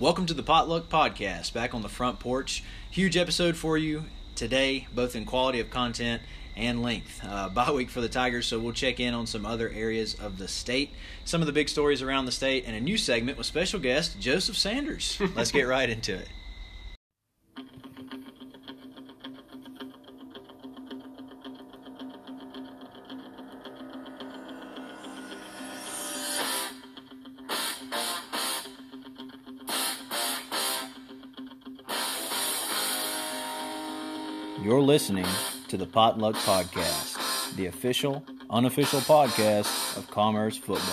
Welcome to the Potluck Podcast, back on the front porch. Huge episode for you today, both in quality of content and length. Uh, bye week for the Tigers, so we'll check in on some other areas of the state, some of the big stories around the state, and a new segment with special guest Joseph Sanders. Let's get right into it. Listening to the Potluck Podcast, the official, unofficial podcast of Commerce Football.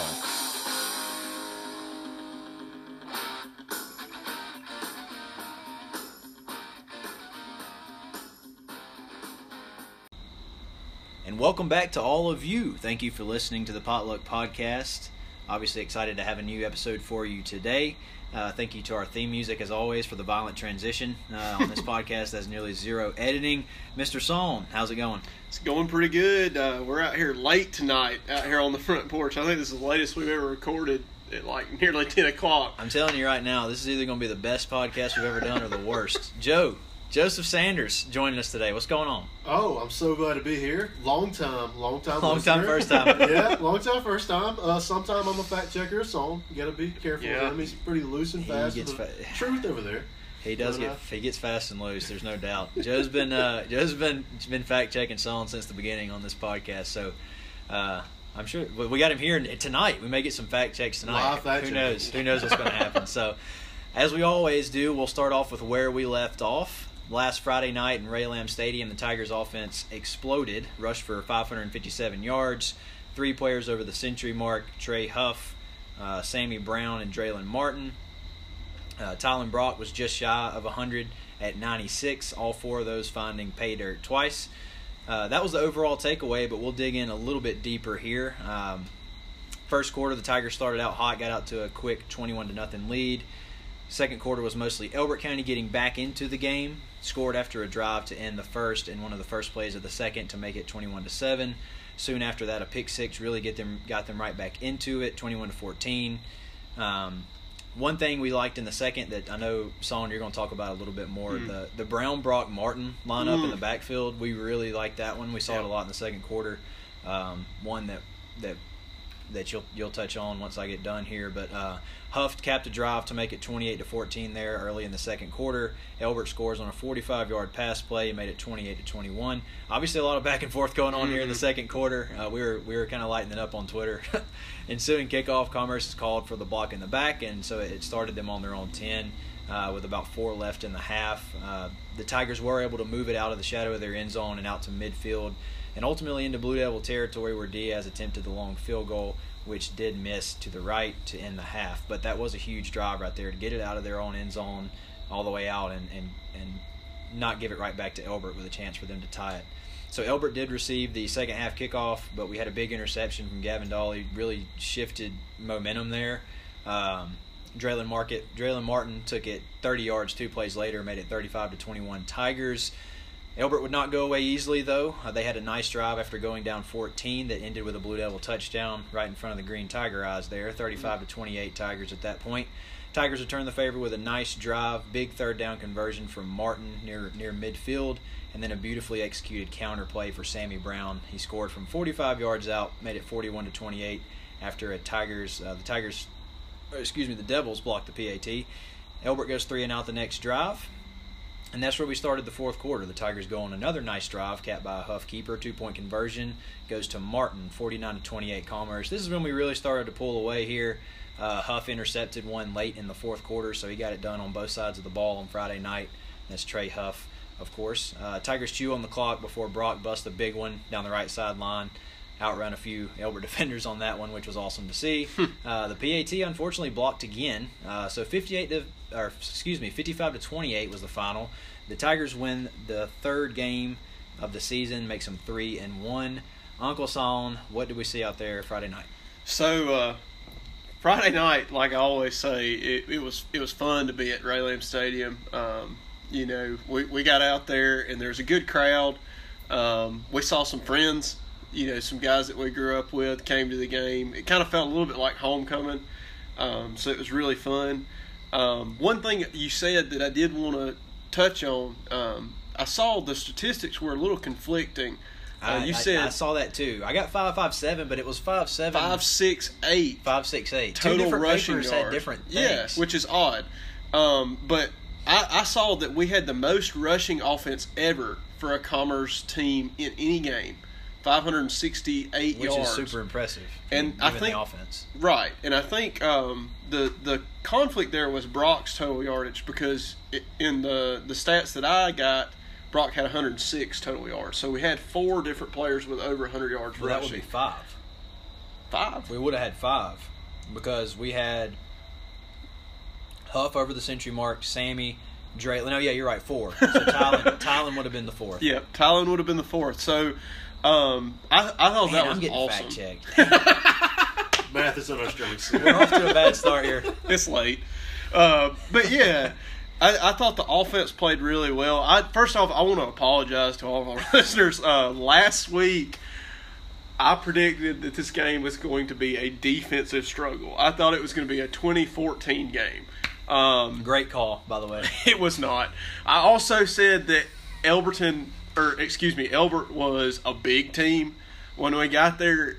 And welcome back to all of you. Thank you for listening to the Potluck Podcast. Obviously, excited to have a new episode for you today. Uh, thank you to our theme music, as always, for the violent transition uh, on this podcast. That's nearly zero editing. Mr. Song, how's it going? It's going pretty good. Uh, we're out here late tonight, out here on the front porch. I think this is the latest we've ever recorded at like nearly 10 o'clock. I'm telling you right now, this is either going to be the best podcast we've ever done or the worst. Joe, Joseph Sanders joining us today. What's going on? Oh, I'm so glad to be here. Long time, long time, long time, first time. yeah, long time, first time. Uh, sometime I'm a fact checker, so you got to be careful yeah. with him. He's pretty loose and fast. He gets fa- fa- truth over there. He does get uh, he gets fast and loose. There's no doubt. Joe's been uh, Joe's been been fact checking Song since the beginning on this podcast. So uh, I'm sure we got him here tonight. We may get some fact checks tonight. Live fact Who checking. knows? Who knows what's going to happen? So as we always do, we'll start off with where we left off. Last Friday night in Ray Lamb Stadium, the Tigers' offense exploded, rushed for 557 yards, three players over the century mark: Trey Huff, uh, Sammy Brown, and Draylon Martin. Uh, Tylen Brock was just shy of 100 at 96. All four of those finding pay dirt twice. Uh, that was the overall takeaway, but we'll dig in a little bit deeper here. Um, first quarter, the Tigers started out hot, got out to a quick 21 to nothing lead. Second quarter was mostly Elbert County getting back into the game. Scored after a drive to end the first and one of the first plays of the second to make it 21 to seven. Soon after that, a pick six really get them got them right back into it, 21 to 14. Um, one thing we liked in the second that I know, Son, you're going to talk about a little bit more Mm. the the Brown Brock Martin lineup in Mm. the backfield. We really liked that one. We saw it a lot in the second quarter. Um, one that that that you'll you'll touch on once I get done here. But uh, Huff capped a drive to make it 28 to 14 there early in the second quarter. Elbert scores on a 45 yard pass play and made it 28 to 21. Obviously, a lot of back and forth going on here in the Mhm. second quarter. Uh, we were we were kind of lighting it up on Twitter. Ensuing kickoff, Commerce is called for the block in the back, and so it started them on their own 10. Uh, with about four left in the half, uh, the Tigers were able to move it out of the shadow of their end zone and out to midfield, and ultimately into Blue Devil territory where Diaz attempted the long field goal, which did miss to the right to end the half. But that was a huge drive right there to get it out of their own end zone all the way out and, and, and not give it right back to Elbert with a chance for them to tie it. So Elbert did receive the second half kickoff, but we had a big interception from Gavin Dolly, really shifted momentum there. Um, Draylon Market, Draylon Martin took it 30 yards two plays later, made it 35 to 21 Tigers. Elbert would not go away easily, though. Uh, they had a nice drive after going down 14 that ended with a Blue Devil touchdown right in front of the Green Tiger eyes there. 35 to 28 Tigers at that point. Tigers returned the favor with a nice drive, big third down conversion from Martin near near midfield, and then a beautifully executed counter play for Sammy Brown. He scored from 45 yards out, made it 41 to 28 after a Tigers uh, the Tigers, excuse me, the Devils blocked the PAT. Elbert goes three and out the next drive. And that's where we started the fourth quarter. The Tigers go on another nice drive, capped by a Huff keeper, two point conversion, goes to Martin, 49 to 28 Commerce. This is when we really started to pull away here. Uh, Huff intercepted one late in the fourth quarter, so he got it done on both sides of the ball on Friday night. That's Trey Huff, of course. Uh, Tigers chew on the clock before Brock busts a big one down the right sideline. Outrun a few Elbert defenders on that one, which was awesome to see. uh, the PAT unfortunately blocked again, uh, so 58 to, or excuse me, 55 to 28 was the final. The Tigers win the third game of the season, makes them three and one. Uncle Son, what did we see out there Friday night? So uh, Friday night, like I always say, it, it was it was fun to be at Ray Lamb Stadium. Um, you know, we we got out there and there's a good crowd. Um, we saw some friends, you know, some guys that we grew up with came to the game. It kind of felt a little bit like homecoming, um, so it was really fun. Um, one thing you said that I did want to touch on, um, I saw the statistics were a little conflicting. Uh, you I- said I, saw that too. I got five five seven, but it was five seven five, six, eight five six eight. Two total different rushing papers yards. had different things. Yeah, which is odd. Um, but I, I saw that we had the most rushing offense ever for a Commerce team in any game, 568 which yards. is super impressive. And I think- the offense. Right, and I think um, the the conflict there was Brock's total yardage because it, in the the stats that I got, Brock had 106 total yards. So we had four different players with over 100 yards Well, that would be five. Five. We would have had five because we had Huff over the century mark, Sammy, Dre. No, yeah, you're right. Four. So Tylen, Tylen would have been the fourth. Yeah, Tylen would have been the fourth. So um, I, I thought Man, that was I'm getting awesome. fact checked. Math is in our strong suit. We're off to a bad start here. it's late. Uh, but yeah, I, I thought the offense played really well. I first off, I want to apologize to all of our listeners. Uh, last week, I predicted that this game was going to be a defensive struggle. I thought it was going to be a 2014 game. Um, Great call, by the way. it was not. I also said that Elberton, or excuse me, Elbert was a big team. When we got there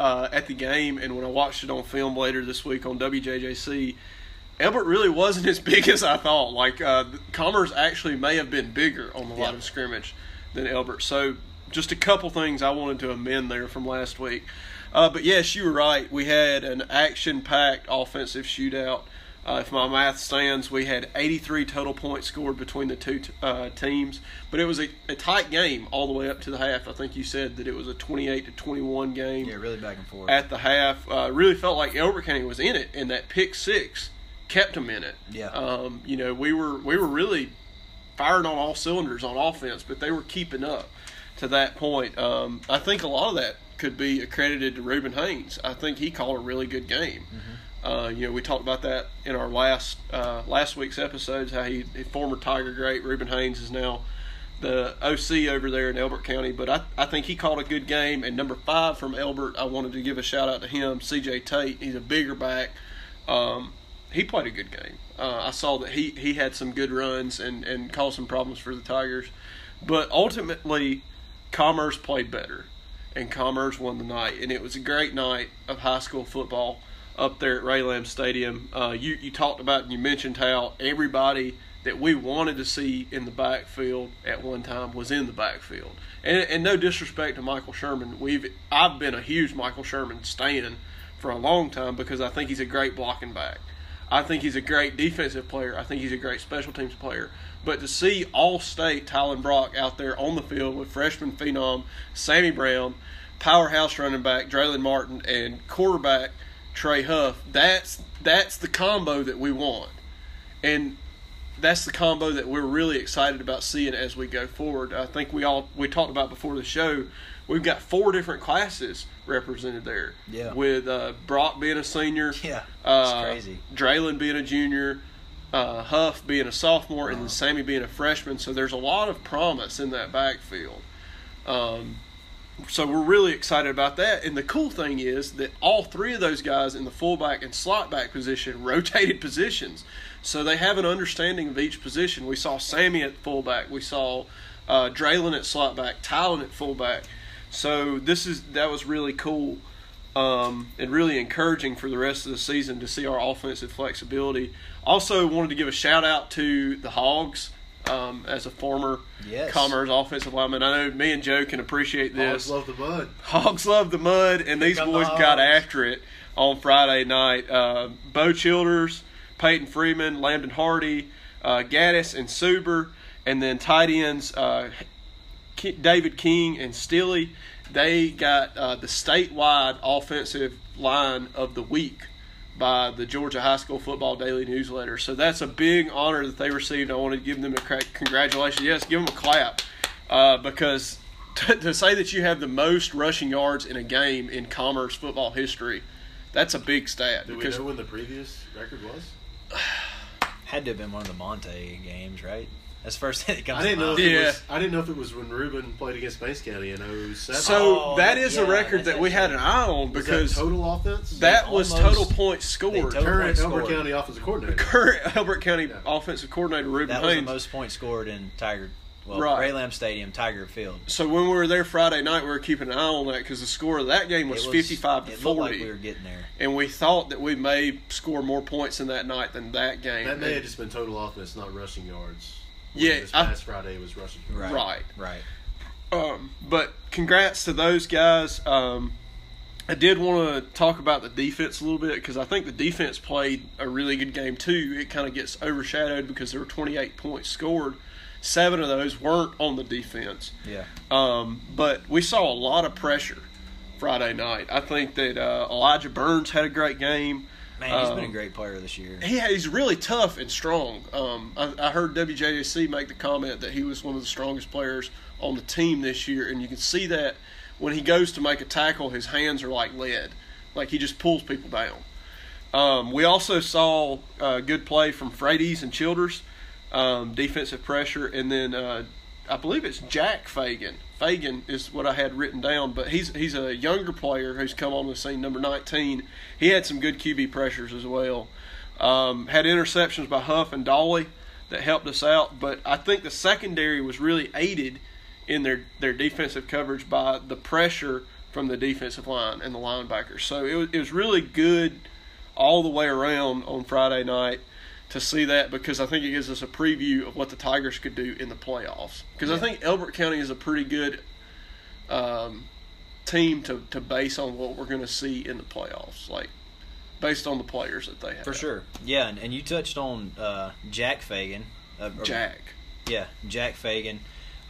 uh, at the game, and when I watched it on film later this week on WJJC, Elbert really wasn't as big as I thought. Like uh, Commerce actually may have been bigger on the line of scrimmage than Elbert. So just a couple things I wanted to amend there from last week. Uh, but yes, you were right. We had an action-packed offensive shootout. Uh, if my math stands, we had 83 total points scored between the two t- uh, teams, but it was a, a tight game all the way up to the half. I think you said that it was a 28 to 21 game Yeah, really back and forth. at the half. Uh, really felt like Elbert County was in it, and that pick six kept them in it. Yeah. Um, you know, we were we were really firing on all cylinders on offense, but they were keeping up to that point. Um, I think a lot of that could be accredited to Reuben Haynes. I think he called a really good game. Uh, you know, we talked about that in our last uh, last week's episodes. How he, he former Tiger great Reuben Haynes is now the OC over there in Elbert County. But I, I think he called a good game. And number five from Elbert, I wanted to give a shout out to him, CJ Tate. He's a bigger back. Um, he played a good game. Uh, I saw that he, he had some good runs and, and caused some problems for the Tigers. But ultimately, Commerce played better, and Commerce won the night. And it was a great night of high school football up there at Ray Raylam Stadium. Uh, you, you talked about and you mentioned how everybody that we wanted to see in the backfield at one time was in the backfield. And, and no disrespect to Michael Sherman, we've I've been a huge Michael Sherman stan for a long time because I think he's a great blocking back. I think he's a great defensive player. I think he's a great special teams player. But to see all state Tylen Brock out there on the field with freshman phenom Sammy Brown, powerhouse running back Draylon Martin, and quarterback Trey Huff, that's that's the combo that we want. And that's the combo that we're really excited about seeing as we go forward. I think we all we talked about before the show. We've got four different classes represented there. Yeah. With uh, Brock being a senior, Yeah, uh, crazy. Draylon being a junior, uh, Huff being a sophomore, and then Sammy being a freshman. So there's a lot of promise in that backfield. Um, so we're really excited about that. And the cool thing is that all three of those guys in the fullback and slot back position rotated positions. So they have an understanding of each position. We saw Sammy at fullback. We saw uh, Draylon at slot back, Tylen at fullback. So this is that was really cool um, and really encouraging for the rest of the season to see our offensive flexibility. Also, wanted to give a shout out to the Hogs um, as a former Yes. Commerce offensive lineman. I know me and Joe can appreciate this. Always love the mud. Hogs love the mud, and these the boys got after it on Friday night. Uh, Bo Childers, Peyton Freeman, Lambton Hardy, uh, Gaddis, and Suber, and then tight ends uh, David King and Stilly. They got uh, the statewide offensive line of the week by the Georgia High School Football Daily Newsletter. So that's a big honor that they received. I want to give them a cra- congratulations. Yes, give them a clap uh, because to, to say that you have the most rushing yards in a game in Commerce football history, that's a big stat. Do we because know when the previous record was? Had to have been one of the Monte games, right? That's the first thing that comes I didn't to know. mind. If it Yeah. was, I didn't know if it was when Ruben played against Banks County in 07. So Oh, that is a record that we had an eye on was because that total offense. that was total points scored. total- current points Elbert scored. County offensive coordinator. Current Elbert County Yeah. offensive coordinator Ruben That was the most points scored in Tiger, well, Right. Ray Lamb Stadium, Tiger Field. so when we were there Friday night, we were keeping an eye on that because the score of that game was, It fifty-five to it forty, like we were getting there. and we thought that we may score more points in that night than that game. That may have just been total offense, not rushing yards. Yeah, this I- Friday was rushing yards. Right. Right. Right. Um, but congrats to those guys. Um, I did want to talk about the defense a little bit because I think the defense played a really good game too. It kind of gets overshadowed because there were 28 points scored. Seven of those weren't on the defense. Yeah. Um, but we saw a lot of pressure Friday night. I think that uh, Elijah Burns had a great game. Man, he's been a Um, great player this year. He he's really tough and strong. Um, I, I heard WJJC make the comment that he was one of the strongest players on the team this year, and you can see that when he goes to make a tackle, his hands are like lead, like he just pulls people down. Um, we also saw uh, good play from Frades and Childers, um, defensive pressure, and then uh, I believe it's Jack Fagan. Fagan is what I had written down, but he's he's a younger player who's come on the scene, number 19. He had some good QB pressures as well. Um, had interceptions by Huff and Dolly that helped us out, but I think the secondary was really aided in their, their defensive coverage by the pressure from the defensive line and the linebackers. So it was, it was really good all the way around on Friday night to see that because I think it gives us a preview of what the Tigers could do in the playoffs. Because I think Elbert County is a pretty good um, team to, to base on what we're going to see in the playoffs, like based on the players that they have. For sure. Yeah, and, and you touched on uh, Jack Fagan. Uh, or- Jack. Yeah, Jack Fagan.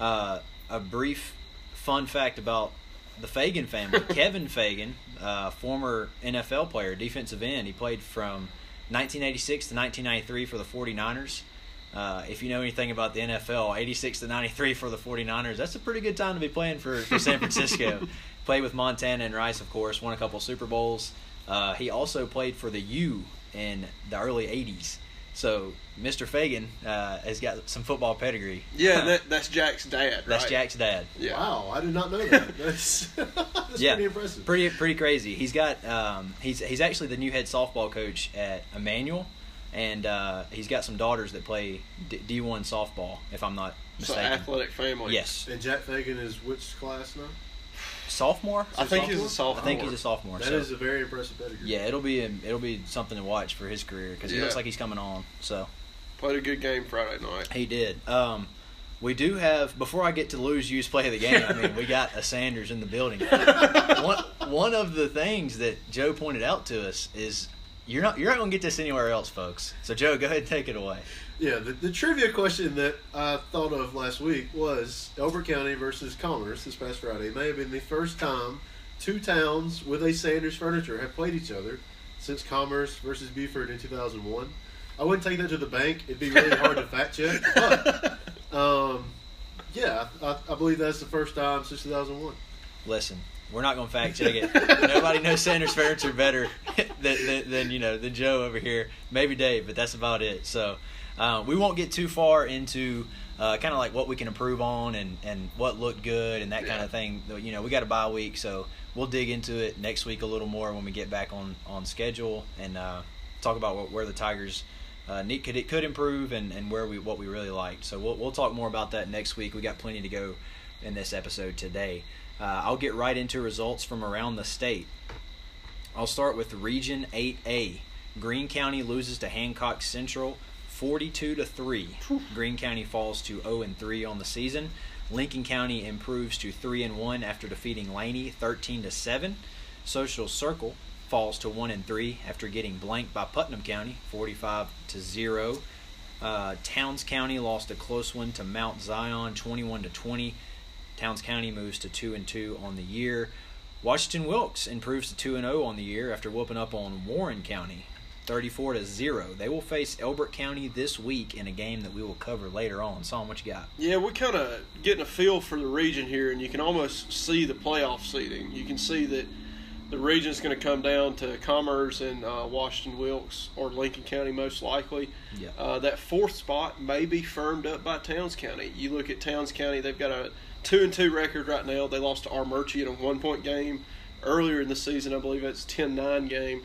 Uh, a brief fun fact about the Fagan family. Kevin Fagan, uh, former NFL player, defensive end. He played from 1986 to 1993 for the 49ers. Uh, if you know anything about the NFL, 86 to 93 for the 49ers, that's a pretty good time to be playing for, for San Francisco. played with Montana and Rice, of course, won a couple Super Bowls. Uh, he also played for the U in the early 80s. So Mr. Fagan uh, has got some football pedigree. Yeah, that, that's Jack's dad, right? That's Jack's dad. Yeah. Wow, I did not know that. That's, that's yeah, pretty impressive. Pretty pretty crazy. He's got um, he's he's actually the new head softball coach at Emmanuel, and uh, he's got some daughters that play D one softball. If I'm not So mistaken. athletic family. Yes, and Jack Fagan is which class now? Sophomore. I think he's a sophomore? sophomore. I think he's a sophomore. That so. is a very impressive pedigree. yeah, it'll be a, it'll be something to watch for his career because he Yeah. looks like he's coming on. So Played a good game Friday night. he did. Um, we do have before I get to lose use play of the game. I mean, we got a Sanders in the building. one one of the things that Joe pointed out to us is you're not you're not going to get this anywhere else, folks. So Joe, go ahead and take it away. Yeah, the, the trivia question that I thought of last week was Elbert County versus Commerce this past Friday. It may have been the first time two towns with a Sanders furniture have played each other since Commerce versus Buford in 2001. I wouldn't take that to the bank. It'd be really hard to fact check. But, um, yeah, I, I believe that's the first time since 2001. Listen, we're not going to fact check it. Nobody knows Sanders furniture better than, than, than you know than Joe over here. Maybe Dave, but that's about it. So uh, we won't get too far into uh, kind of like what we can improve on and, and what looked good and that kind of thing. You know, we got a bye week, so we'll dig into it next week a little more when we get back on on schedule and uh, talk about what, where the Tigers. Uh, need, could it could improve and, and where we what we really liked. So we'll we'll talk more about that next week. We got plenty to go in this episode today. Uh, I'll get right into results from around the state. I'll start with Region 8A. Greene County loses to Hancock Central 42 to 3. Greene County falls to 0 and 3 on the season. Lincoln County improves to 3 and 1 after defeating Laney 13 to 7. Social Circle falls to 1 and 3 after getting blanked by Putnam County 45 to 0. Uh, Towns County lost a close one to Mount Zion 21 to 20. Towns County moves to 2 and 2 on the year. Washington Wilkes improves to 2 and 0 on the year after whooping up on Warren County 34 to 0. They will face Elbert County this week in a game that we will cover later on. Saw what you got. Yeah, we're kind of getting a feel for the region here, and you can almost see the playoff seeding. You can see that the region's going to come down to Commerce and uh, Washington Wilkes or Lincoln County most likely. Yeah. Uh, that fourth spot may be firmed up by Towns County. You look at Towns County; they've got a two and two record right now. They lost to Armuchee in a one point game earlier in the season. I believe it's 10-9 game,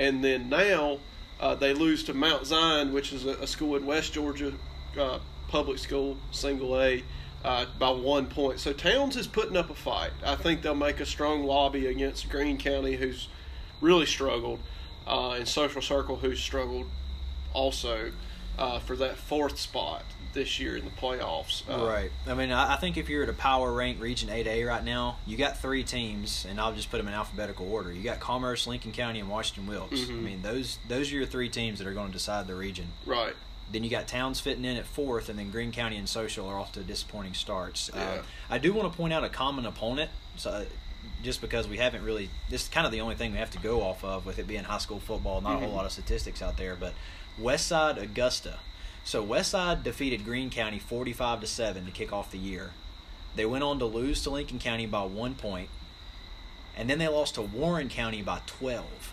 and then now uh, they lose to Mount Zion, which is a, a school in West Georgia, uh, public school, single A uh, by one point. So Towns is putting up a fight. I think they'll make a strong lobby against Greene County, who's really struggled, uh, and Social Circle, who's struggled also uh, for that fourth spot this year in the playoffs. Uh, right. I mean, I, I think if you're at a power rank Region 8A right now, you got three teams, and I'll just put them in alphabetical order. You got Commerce, Lincoln County, and Washington Wilkes. Mhm. I mean, those those are your three teams that are going to decide the region. Right. Then you got Towns fitting in at fourth, and then Greene County and Social are off to disappointing starts. Yeah. Uh, I do want to point out a common opponent, so just because we haven't really, this is kind of the only thing we have to go off of with it being high school football. Not a Mhm. whole lot of statistics out there, but Westside Augusta. So Westside defeated Greene County forty-five to seven to kick off the year. They went on to lose to Lincoln County by one point, and then they lost to Warren County by twelve.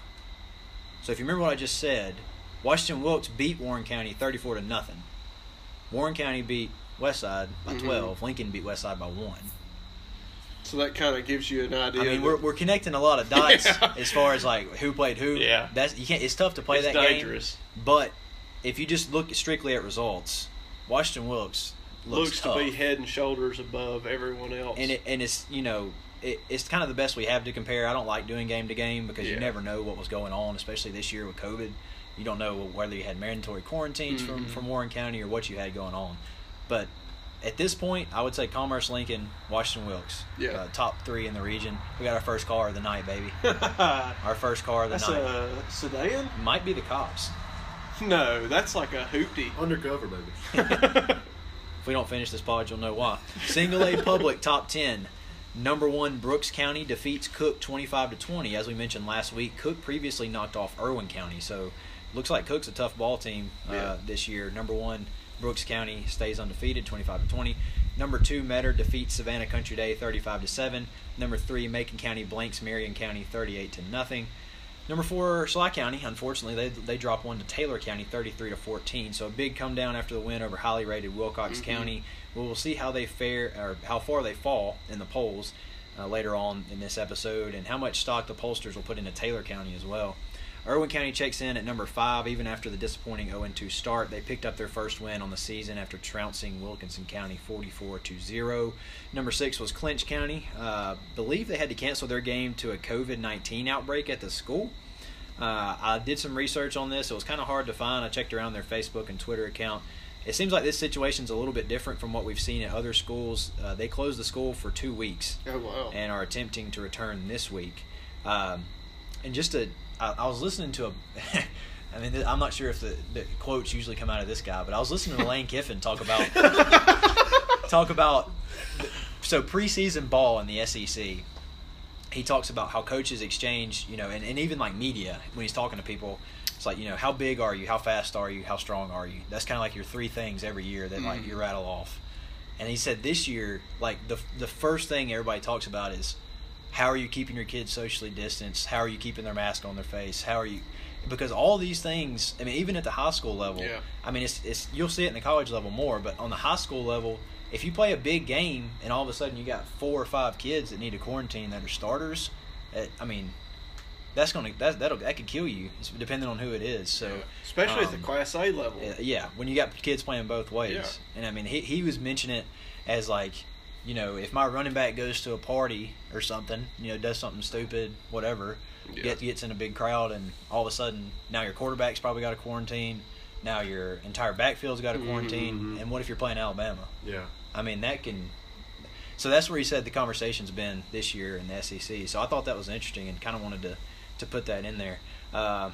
So if you remember what I just said, Washington Wilkes beat Warren County 34 to nothing. Warren County beat Westside by Mhm. 12. Lincoln beat Westside by 1. So that kind of gives you an idea. I mean, we're, we're connecting a lot of dots Yeah. as far as like who played who. Yeah. That's you can't it's tough to play it's that dangerous. game. But if you just look strictly at results, Washington Wilkes looks, Looks, tough. to be head and shoulders above everyone else. and it and it's you know it, it's kind of the best we have to compare. I don't like doing game to game because Yeah. you never know what was going on, especially this year with COVID. You don't know whether you had mandatory quarantines from Mhm. from Warren County or what you had going on. But at this point, I would say Commerce, Lincoln, Washington Wilkes, Yeah. uh, top three in the region. We got our first car of the night, baby. Our first car of the night a sedan. might be the cops. No, that's like a hoopty. Undercover, baby. If we don't finish this pod, you'll know why. Single A public top ten. Number one, Brooks County defeats Cook twenty-five to twenty. As we mentioned last week, Cook previously knocked off Irwin County, so looks like Cook's a tough ball team uh, Yeah. this year. Number one, Brooks County stays undefeated, twenty-five to twenty. Number two, Metter defeats Savannah Country Day, thirty-five to seven. Number three, Macon County blanks Marion County, thirty-eight to nothing. Number four, Schley County. Unfortunately, they they drop one to Taylor County, thirty-three to fourteen. So a big come down after the win over highly rated Wilcox Mhm. County. Well, we'll see how they fare or how far they fall in the polls uh, later on in this episode, and how much stock the pollsters will put into Taylor County as well. Irwin County checks in at number five, even after the disappointing 0-2 start. They picked up their first win on the season after trouncing Wilkinson County 44 to zero. Number six was Clinch County. Uh, believe they had to cancel their game to a COVID-19 outbreak at the school. Uh, I did some research on this. It was kind of hard to find. I checked around their Facebook and Twitter account. It seems like this situation is a little bit different from what we've seen at other schools. Uh, they closed the school for two weeks Oh wow. and are attempting to return this week. Um, and just to, I, I was listening to a, I mean, I'm not sure if the, the quotes usually come out of this guy, but I was listening to Lane Kiffin talk about talk about so preseason ball in the SEC. He talks about how coaches exchange, you know, and, and even like media when he's talking to people. It's like you know, how big are you? How fast are you? How strong are you? That's kind of like your three things every year that like Mhm. you rattle off. And he said this year, like the the first thing everybody talks about is how are you keeping your kids socially distanced? How are you keeping their mask on their face? How are you? Because all these things, I mean, even at the high school level, Yeah. I mean, it's, it's you'll see it in the college level more, but on the high school level, if you play a big game and all of a sudden you got four or five kids that need a quarantine that are starters, it, I mean, that's gonna that that'll that could kill you, it's depending on who it is. So, Yeah. especially at the um, Class A level. yeah, when you got kids playing both ways. Yeah. And I mean, he, he was mentioning it as like, you know, if my running back goes to a party or something, you know, does something stupid, whatever, Yeah. get, gets in a big crowd, and all of a sudden now your quarterback's probably got a quarantine. Now your entire backfield's got a quarantine. Mhm. And what if you're playing Alabama? Yeah. I mean, that can. So that's where he said the conversation's been this year in the SEC. So I thought that was interesting and kind of wanted to, to put that in there. Uh,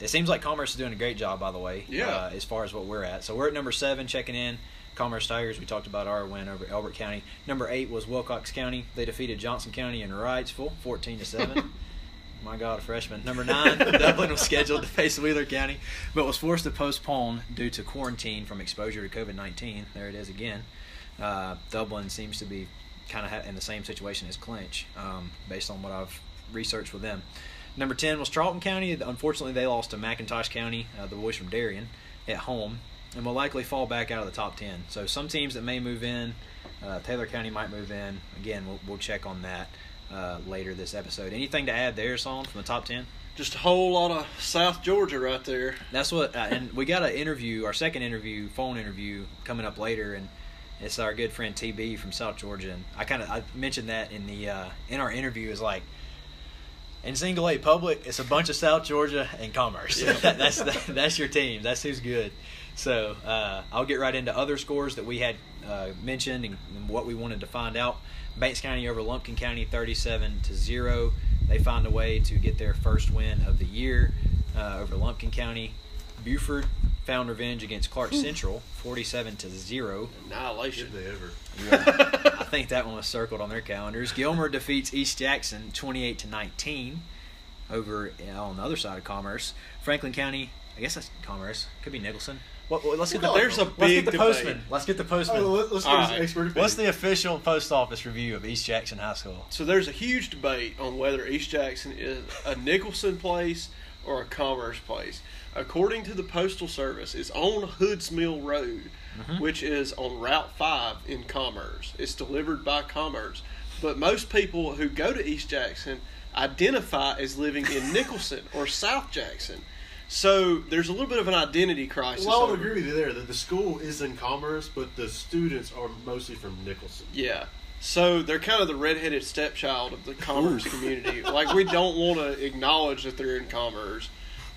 it seems like Commerce is doing a great job, by the way, Yeah. uh, as far as what we're at. So we're at number seven, checking in. Commerce Tigers, we talked about our win over Elbert County. Number eight was Wilcox County. They defeated Johnson County in Wrightsville, 14 to 7. My God, a freshman. Number nine, Dublin was scheduled to face Wheeler County, but was forced to postpone due to quarantine from exposure to COVID 19. There it is again. Uh, Dublin seems to be kind of ha- in the same situation as Clinch, um, based on what I've researched with them. Number 10 was Charlton County. Unfortunately, they lost to McIntosh County, uh, the boys from Darien, at home, and will likely fall back out of the top 10. So some teams that may move in, uh, Taylor County might move in. Again, we'll, we'll check on that uh, later this episode. Anything to add there, Son, from the top 10? Just a whole lot of South Georgia right there. That's what, uh, and we got an interview, our second interview, phone interview, coming up later, and it's our good friend TB from South Georgia, and I kind of I mentioned that in the uh, in our interview is like in single A public, it's a bunch of South Georgia and Commerce. Yeah. that's that, that's your team. That's who's good. So uh, I'll get right into other scores that we had uh, mentioned and, and what we wanted to find out. Banks County over Lumpkin County, thirty-seven to zero. They find a way to get their first win of the year uh, over Lumpkin County. Buford found revenge against Clark Central, forty-seven to zero. Annihilation. Did they ever? Yeah. I think that one was circled on their calendars. Gilmer defeats East Jackson 28 to 19 over uh, on the other side of Commerce. Franklin County, I guess that's Commerce. Could be Nicholson. What, what- let's get the Well, there's a let's big get the debate. postman. Let's get the postman. Oh, let, us All get his right. expert opinion. What's the official post office review of East Jackson High School? So there's a huge debate on whether East Jackson is a Nicholson place or a Commerce place. According to the Postal Service, it's on Hoods Mill Road, Mm-hmm. which is on Route 5 in Commerce. It's delivered by Commerce. But most people who go to East Jackson identify as living in Nicholson or South Jackson. So there's a little bit of an identity crisis. Well, I would over- agree with you there that the school is in Commerce, but the students are mostly from Nicholson. Yeah. So they're kind of the redheaded stepchild of the commerce community. Like we don't want to acknowledge that they're in commerce,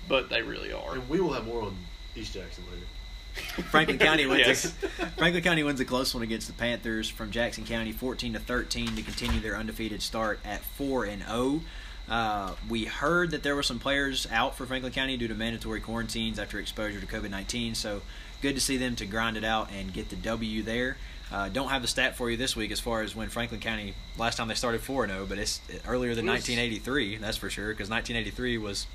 but they really are. And we will have more on East Jackson later. Franklin County wins. Yes. a, Franklin County wins a close one against the Panthers from Jackson County, fourteen to thirteen, to continue their undefeated start at four and zero. Uh, we heard that there were some players out for Franklin County due to mandatory quarantines after exposure to COVID nineteen. So good to see them to grind it out and get the W there. Uh, don't have the stat for you this week as far as when Franklin County last time they started four and zero, but it's earlier than It was- 1983. That's for sure because 1983 was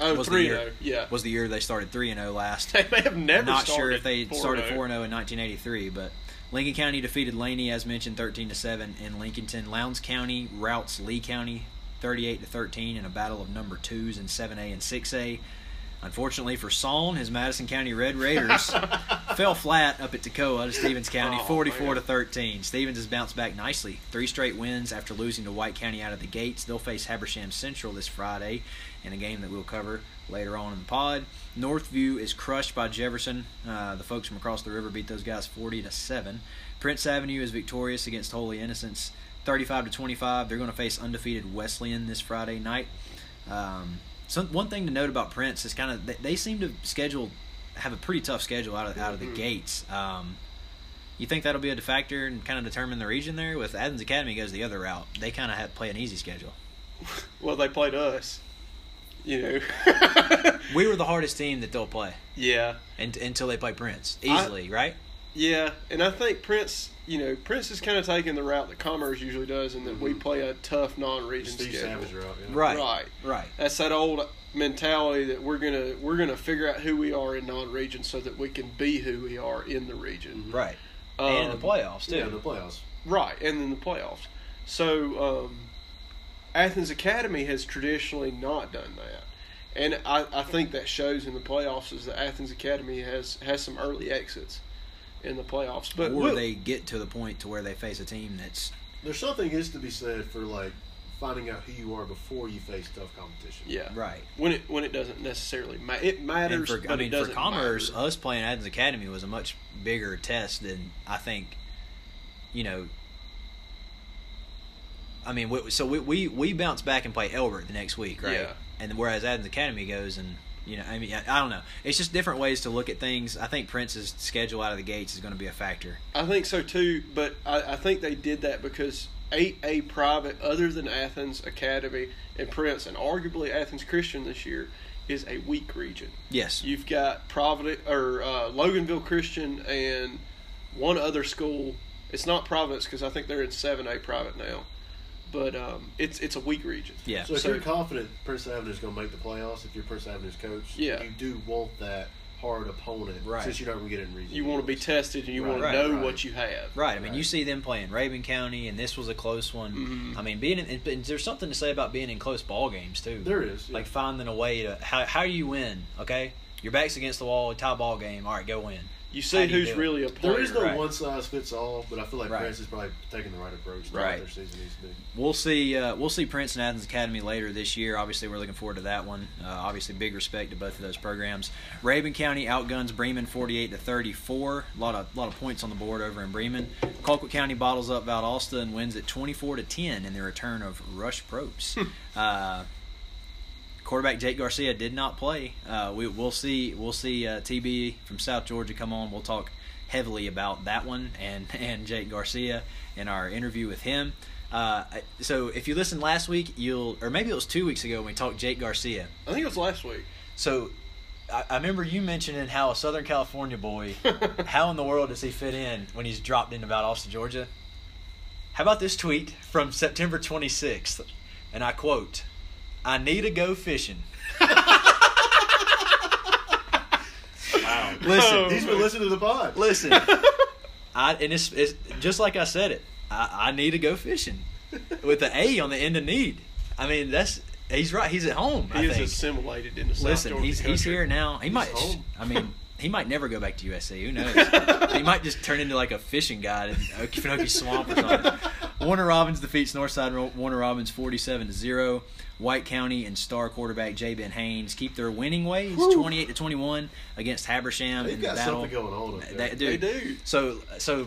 Oh, was the year. oh, yeah. was the year they started three and zero last. They may have never Not started sure if they 4-0. started 4 0 in 1983, but Lincoln County defeated Laney, as mentioned, 13 to 7 in Lincolnton. Lowndes County routs Lee County 38 to 13 in a battle of number twos in 7A and 6A. Unfortunately for Saul, his Madison County Red Raiders fell flat up at Toccoa to Stephens County, Oh, 44 man. to 13. Stephens has bounced back nicely. Three straight wins after losing to White County out of the gates. They'll face Habersham Central this Friday in a game that we'll cover later on in the pod. Northview is crushed by Jefferson. Uh, the folks from across the river beat those guys 40 to 7. Prince Avenue is victorious against Holy Innocents 35 to 25. They're going to face undefeated Wesleyan this Friday night. Um, some, one thing to note about Prince is kind of they, they seem to schedule have a pretty tough schedule out of out of the Mhm. gates. Um, you think that'll be a factor and kind of determine the region there? With Athens Academy goes the other route. They kind of have play an easy schedule. Well, they played us. You know. We were the hardest team that they'll play yeah. and, until they play Prince I- easily, right? Yeah, and I think Prince, you know, Prince is kind of taking the route that Commerce usually does, and that we Mhm. play a tough non-region Steve schedule. Savage route. Yeah. Right, Right. right. That's that old mentality that we're gonna we're gonna figure out who we are in non-region so that we can be who we are in the region. Right. and Um, the playoffs too. Yeah, the playoffs. Right, and then the playoffs. So um, Athens Academy has traditionally not done that, and I, I think that shows in the playoffs is that Athens Academy has has some early exits in the playoffs. But or we'll- they get to the point to where they face a team that's There's something is to be said for like finding out who you are before you face tough competition. yeah right. when it when it doesn't necessarily ma- it matters. And for but I it mean, for doesn't Commerce, matter. us playing Athens Academy was a much bigger test than I think. You know. I mean, we, so we, we we bounce back and play Elbert the next week, right? Yeah. And whereas Athens Academy goes and you know, I mean, I, I don't know. It's just different ways to look at things. I think Prince's schedule out of the gates is going to be a factor. I think so too, but I, I think they did that because eight A private, other than Athens Academy and Prince, and arguably Athens Christian this year, is a weak region. Yes. You've got Providence or uh, Loganville Christian and one other school. It's not Providence because I think they're in seven A private now, but um, it's it's a weak region. Yeah. So if So- you're confident Prince Avenue is going to make the playoffs, if you're Prince Avenue's coach, Yeah. you do want that hard opponent Right. since you're not going to get in region. You want to be tested and you want to Right, know right. what you have. Right. I mean, Right. you see them playing Rabun County, and this was a close one. Mhm. I mean, being in, and, and there's something to say about being in close ball games too. There is. yeah. Like finding a way to how how do you win? Okay, your back's against the wall, tie ball game. All right, go win. You How see do you who's really a player. there is no Right. one size fits all, but I feel like Right. Prince is probably taking the right approach. to Right. what their season needs to be. We'll see. Uh, we'll see Prince and Athens Academy later this year. Obviously, we're looking forward to that one. Uh, obviously, big respect to both of those programs. Rabun County outguns Bremen forty-eight to thirty-four. A lot of lot of points on the board over in Bremen. Colquitt County bottles up Valdosta and wins at twenty-four to ten in the return of Rush Propst. uh, quarterback Jake Garcia did not play. Uh, we, we'll see. We'll see uh, TB from South Georgia come on. We'll talk heavily about that one and and Jake Garcia in our interview with him. Uh, so if you listened last week, you'll or maybe it was two weeks ago when we talked Jake Garcia. I think it was last week. So I, I remember you mentioning how a Southern California boy, how in the world does he fit in when he's dropped into Austin, Georgia? How about this tweet from September 26th? And I quote, I need to go fishing. Wow. Listen, oh. He's been listening to the pod. listen. I and it's, it's just like I said it. I, I need to go fishing with the A on the end of need. I mean, that's he's right. He's at home. I He is think. assimilated into South Listen, Georgia he's he's here now. He might. home. I mean, he might never go back to USC. Who knows? he might just turn into like a fishing guide in Okefenokee Swamp or something. Warner Robins defeats Northside Warner Robins forty-seven to zero. White County and star quarterback J. Ben Haynes keep their winning ways, twenty-eight to twenty-one against Habersham They've in the got battle. something going on up there. They, dude, They do. So so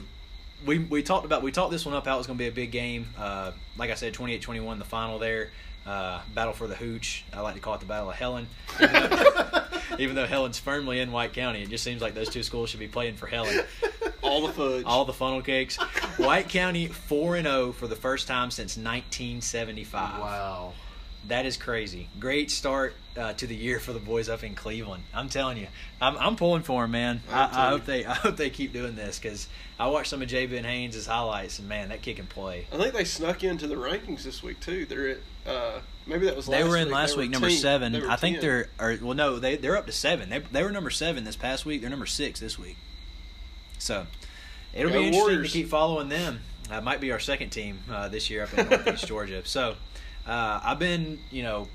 we we talked about we talked this one up how it was going to be a big game. Uh, like I said, 28-21 the final there. Uh, battle for the hooch. I like to call it the battle of Helen. Even though, even though Helen's firmly in White County, it just seems like those two schools should be playing for Helen. All the fudge. All the funnel cakes. White County four and zero for the first time since 1975. Wow. That is crazy. Great start uh, to the year for the boys up in Cleveland. I'm telling you, I'm, I'm pulling for them, man. I I, am I too. hope they I hope they keep doing this because I watched some of J. Ben Haynes' highlights and man, that kick and play. I think they snuck into the rankings this week too. They're at uh, maybe that was last week. They last were in week. last They were week, number 10. seven. I think 10. they're or well, no, they they're up to seven. They they were number seven this past week. They're number six this week. So it'll Go be interesting Warriors. to keep following them. Uh, might be our second team uh, this year up in Northeast Georgia. So uh, I've been you know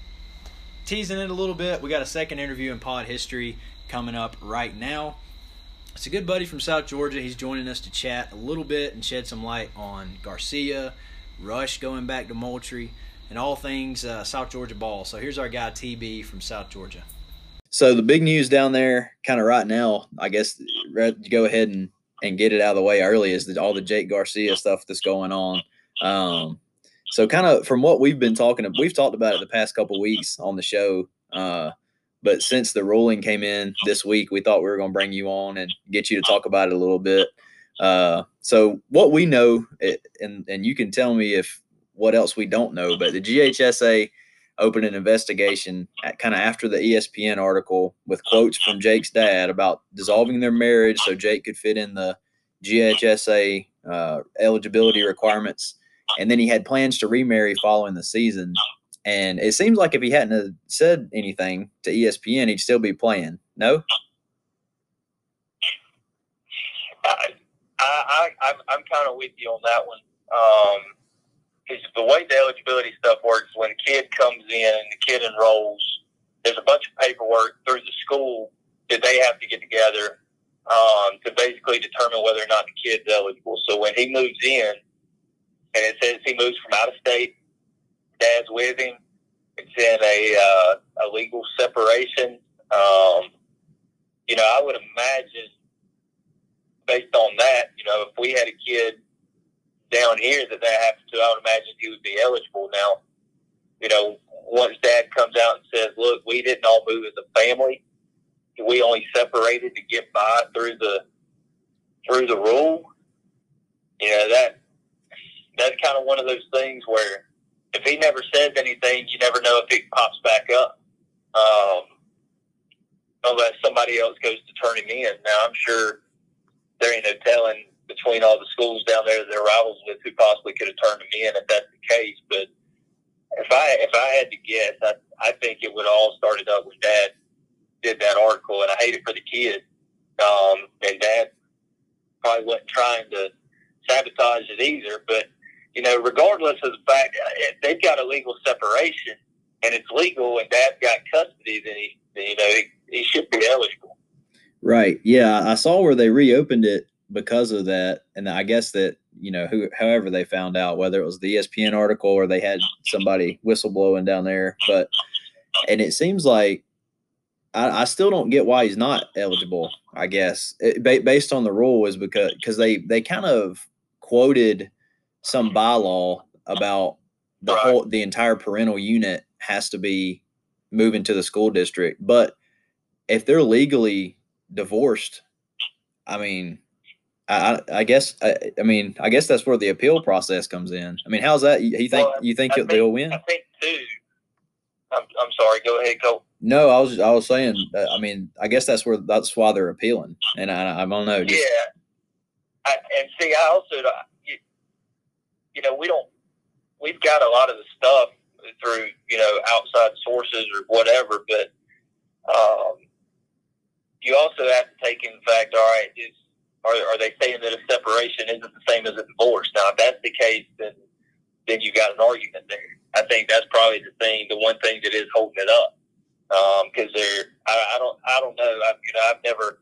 teasing it a little bit. We got a second interview in pod history coming up right now. It's a good buddy from South Georgia. He's joining us to chat a little bit and shed some light on Garcia, Rush going back to Moultrie, and all things uh, South Georgia ball. So here's our guy TB from South Georgia. So the big news down there, kind of right now, I guess, go ahead and, and get it out of the way early is that all the Jake Garcia stuff that's going on. Um, so kind of from what we've been talking, we've talked about it the past couple weeks on the show. Uh, but since the ruling came in this week, we thought we were going to bring you on and get you to talk about it a little bit. Uh, so what we know, it, and and you can tell me if what else we don't know, but the GHSA opened an investigation at, kind of after the ESPN article with quotes from Jake's dad about dissolving their marriage so Jake could fit in the GHSA uh, eligibility requirements, and then he had plans to remarry following the season. And it seems like if he hadn't said anything to ESPN, he'd still be playing. No, I, I, I'm, I'm kind of with you on that one. Um, the way the eligibility stuff works, when a kid comes in and the kid enrolls, there's a bunch of paperwork through the school that they have to get together um, to basically determine whether or not the kid's eligible. So when he moves in, and it says he moves from out of state, dad's with him. It's in a uh, a legal separation. Um, you know, I would imagine based on that, you know, if we had a kid down here that that happened to, I would imagine he would be eligible. Now, you know, once dad comes out and says, look, we didn't all move as a family. We only separated to get by through the through the rule. You know, that that's kind of one of those things where if he never says anything, you never know if it pops back up. Um, unless somebody else goes to turn him in. Now, I'm sure there ain't no telling between all the schools down there that they're rivals with who possibly could have turned him in if that's the case. But if I if I had to guess, I I think it would all started up when Dad did that article, and I hate it for the kid. Um, and Dad probably wasn't trying to sabotage it either. But you know, regardless of the fact if they've got a legal separation and it's legal, and Dad's got custody, then he, you know, he, he should be eligible. Right. Yeah, I saw where they reopened it because of that, and I guess that you know who, however they found out whether it was the ESPN article or they had somebody whistleblowing down there, but and it seems like I, I still don't get why he's not eligible. I guess it, based on the rule is because because they they kind of quoted some bylaw about the right. whole the entire parental unit has to be moving to the school district, but if they're legally divorced, I mean, I, I guess I, I, mean I guess that's where the appeal process comes in. I mean, how's that? You, think well, you think, think they'll win? I think too. I'm, I'm sorry. Go ahead, go. No, I was I was saying. I mean, I guess that's where that's why they're appealing, and I, I don't know. Just, yeah, I, and see, I also you, you know we don't we've got a lot of the stuff through you know outside sources or whatever, but um, you also have to take in fact. All right, is are, are they saying that a separation isn't the same as a divorce? Now, if that's the case, then then you got an argument there. I think that's probably the thing, the one thing that is holding it up, because um, they're I, I don't I don't know. I, you know, I've never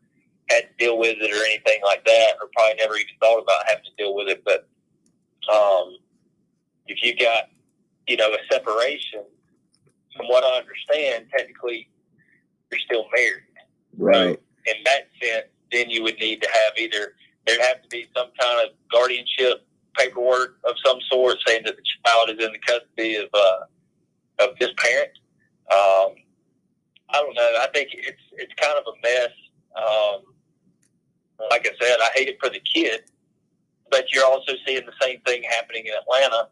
had to deal with it or anything like that, or probably never even thought about having to deal with it. But um, if you got you know a separation, from what I understand, technically you're still married. Right. So in that sense, then you would need to have either there'd have to be some kind of guardianship paperwork of some sort saying that the child is in the custody of uh, of this parent. Um, I don't know. I think it's it's kind of a mess. Um, like I said, I hate it for the kid, but you're also seeing the same thing happening in Atlanta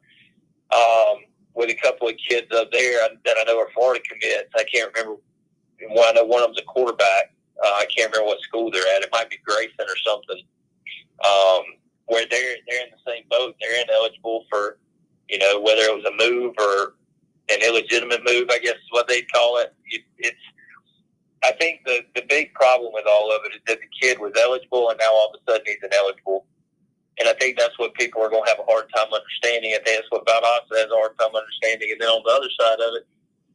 um, with a couple of kids up there that I know are Florida commits. I can't remember. Well, I know one of them's a quarterback. Uh, I can't remember what school they're at. It might be Grayson or something. Um, where they're they're in the same boat. They're ineligible for, you know, whether it was a move or an illegitimate move. I guess is what they'd call it. it it's. I think the the big problem with all of it is that the kid was eligible and now all of a sudden he's ineligible. And I think that's what people are going to have a hard time understanding. I think that's what Valdosta has a hard time understanding. And then on the other side of it,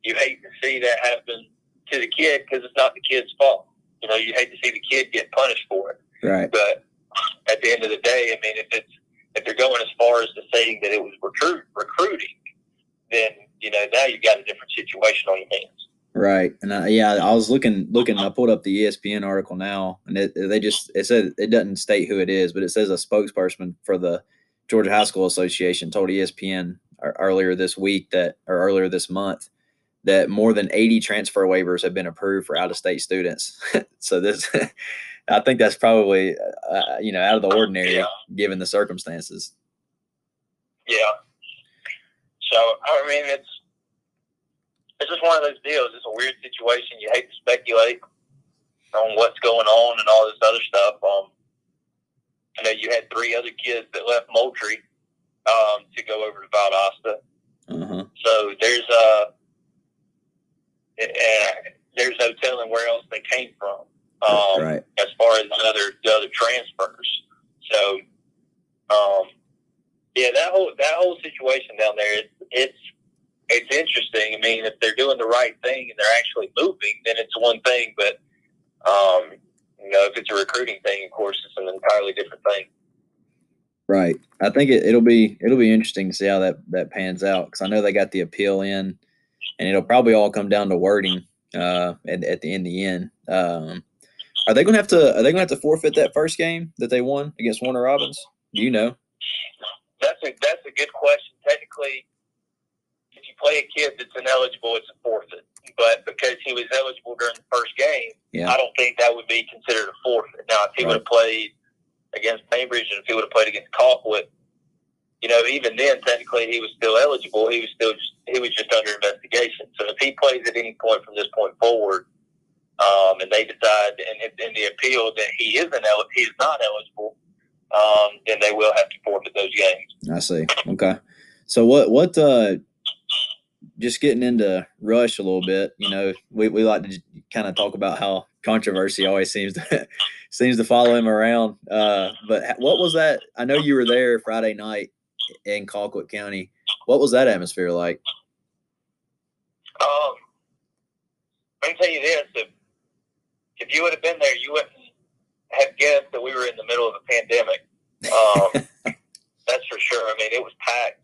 you hate to see that happen to the kid because it's not the kid's fault. You know, you hate to see the kid get punished for it. Right. But at the end of the day, I mean, if it's if they're going as far as to saying that it was recruit recruiting, then you know now you've got a different situation on your hands. Right, and I, yeah, I was looking looking. I pulled up the ESPN article now, and it, they just it said it doesn't state who it is, but it says a spokesperson for the Georgia High School Association told ESPN uh, earlier this week that or earlier this month that more than 80 transfer waivers have been approved for out of state students. so this I think that's probably uh, uh, you know out of the ordinary yeah. given the circumstances. Yeah. So I mean, it's it's just one of those deals. It's a weird situation. You hate to speculate on what's going on and all this other stuff. Um, I know you had three other kids that left Moultrie um, to go over to Valdosta. Uh-huh. So there's a uh, there's no telling where else they came from um, right. as far as the other the other transfers. So, um, yeah, that whole that whole situation down there, it's, it's it's interesting. I mean, if they're doing the right thing and they're actually moving, then it's one thing. But um, you know, if it's a recruiting thing, of course, it's an entirely different thing. Right. I think it, will be it'll be interesting to see how that that pans out because I know they got the appeal in, and it'll probably all come down to wording uh, at, at the in the end. Um, are they going to have to? Are they going to have to forfeit that first game that they won against Warner Robins? Do you know? That's a that's a good question. Technically, if you play a kid that's ineligible, it's a forfeit. But because he was eligible during the first game, yeah. I don't think that would be considered a forfeit. Now, if he right. would have played against Bainbridge and if he would have played against Colquitt, you know, even then, technically, he was still eligible. He was still just, he was just under investigation. He plays at any point from this point forward, um, and they decide in, in the appeal that he isn't el- is not eligible, um, then they will have to forfeit those games. I see. Okay. So what what uh, just getting into Rush a little bit. You know, we, we like to kind of talk about how controversy always seems to seems to follow him around. Uh, but what was that? I know you were there Friday night in Colquitt County. What was that atmosphere like? Um, I can tell you this: if, if you would have been there, you wouldn't have guessed that we were in the middle of a pandemic. Um, that's for sure. I mean, it was packed.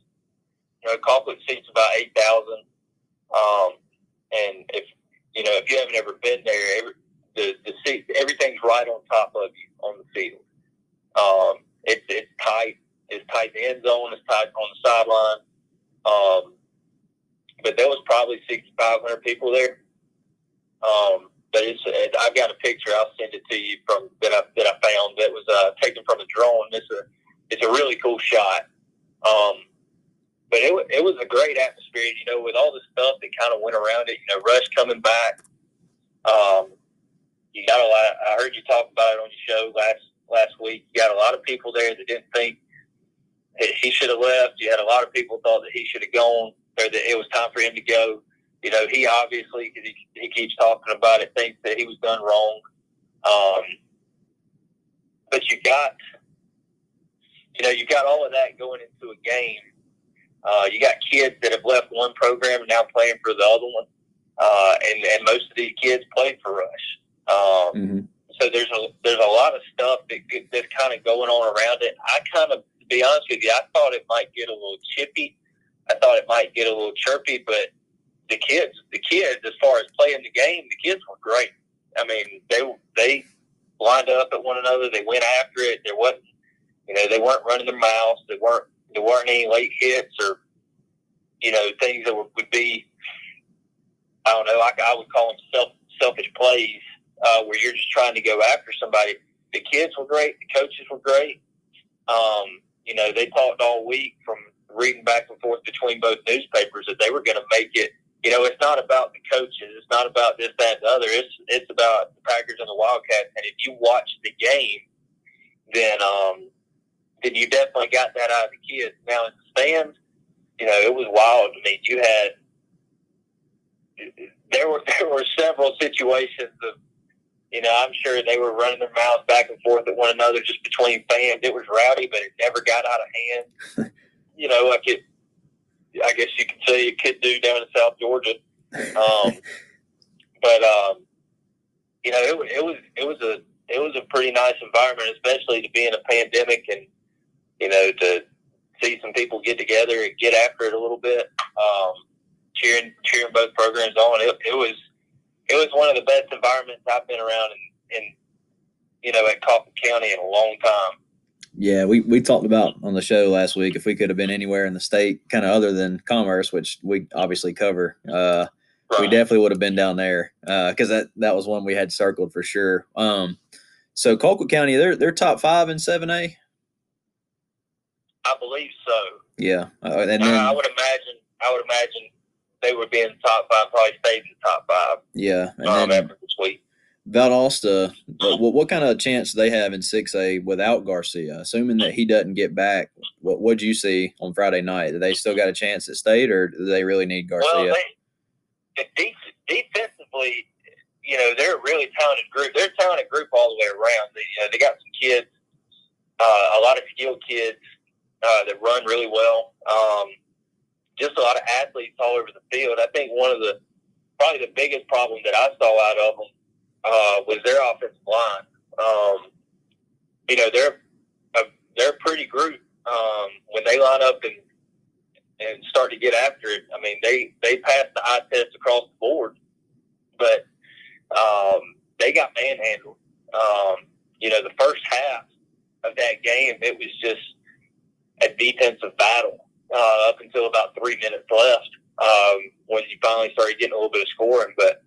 You know, Colquitt seats about eight thousand. Um, and if you know, if you haven't ever been there, every, the the seat, everything's right on top of you on the field. Um, it's it's tight. It's tight in the end zone. It's tight on the sideline. Um, but there was probably sixty five hundred people there. Um, but it's I've got a picture. I'll send it to you from that I that I found that was uh, taken from a drone. It's a it's a really cool shot. Um, but it, it was a great atmosphere, you know, with all the stuff that kind of went around it. You know, Rush coming back. Um, you got a lot. I heard you talk about it on your show last last week. You got a lot of people there that didn't think that he should have left. You had a lot of people thought that he should have gone, or that it was time for him to go. You know, he obviously, because he, he keeps talking about it, thinks that he was done wrong. Um, but you got, you know, you got all of that going into a game uh, you got kids that have left one program and now playing for the other one, uh, and and most of these kids played for Rush. Um, mm-hmm. So there's a there's a lot of stuff that, that's kind of going on around it. I kind of, to be honest with you, I thought it might get a little chippy. I thought it might get a little chirpy, but the kids, the kids, as far as playing the game, the kids were great. I mean, they they lined up at one another. They went after it. There wasn't, you know, they weren't running their mouths. They weren't there weren't any late hits or you know things that would, would be I don't know I, I would call them self selfish plays uh, where you're just trying to go after somebody. The kids were great. The coaches were great. Um, you know, they talked all week from reading back and forth between both newspapers that they were going to make it. You know, it's not about the coaches. It's not about this, that, and the other. It's it's about the Packers and the Wildcats. And if you watch the game, then um, then you definitely got that out of the kids. Now in the stands, you know, it was wild to me. You had there were there were several situations of you know, I'm sure they were running their mouths back and forth at one another just between fans. It was rowdy, but it never got out of hand. you know, like it, I guess you could say it could do down in South Georgia. Um, but, um, you know, it, it was, it was a, it was a pretty nice environment, especially to be in a pandemic and, you know, to see some people get together and get after it a little bit, um, cheering cheering both programs on. It, it was it was one of the best environments I've been around in, in you know at Coffee County in a long time. Yeah, we, we talked about on the show last week if we could have been anywhere in the state, kind of other than Commerce, which we obviously cover. Uh, right. We definitely would have been down there because uh, that that was one we had circled for sure. Um, so Colquitt County, they're they're top five in seven A. I believe so. Yeah, uh, and then, I would imagine. I would imagine they would be in the top five. Probably stayed in the top five. Yeah, and um, then, after this week. Valdosta, what, what kind of chance do they have in 6A without Garcia? Assuming that he doesn't get back, what would you see on Friday night? Do they still got a chance at state, or do they really need Garcia? Well, they, defensively, you know, they're a really talented group. They're a talented group all the way around. They, you know, they got some kids, uh, a lot of skilled kids uh, that run really well. Um, just a lot of athletes all over the field. I think one of the probably the biggest problem that I saw out of them uh, was their offensive line. Um, you know, they're a, they're a pretty group um, when they line up and and start to get after it. I mean, they they passed the eye test across the board, but um, they got manhandled. Um, you know, the first half of that game, it was just a defensive battle uh, up until about three minutes left um, when you finally started getting a little bit of scoring. But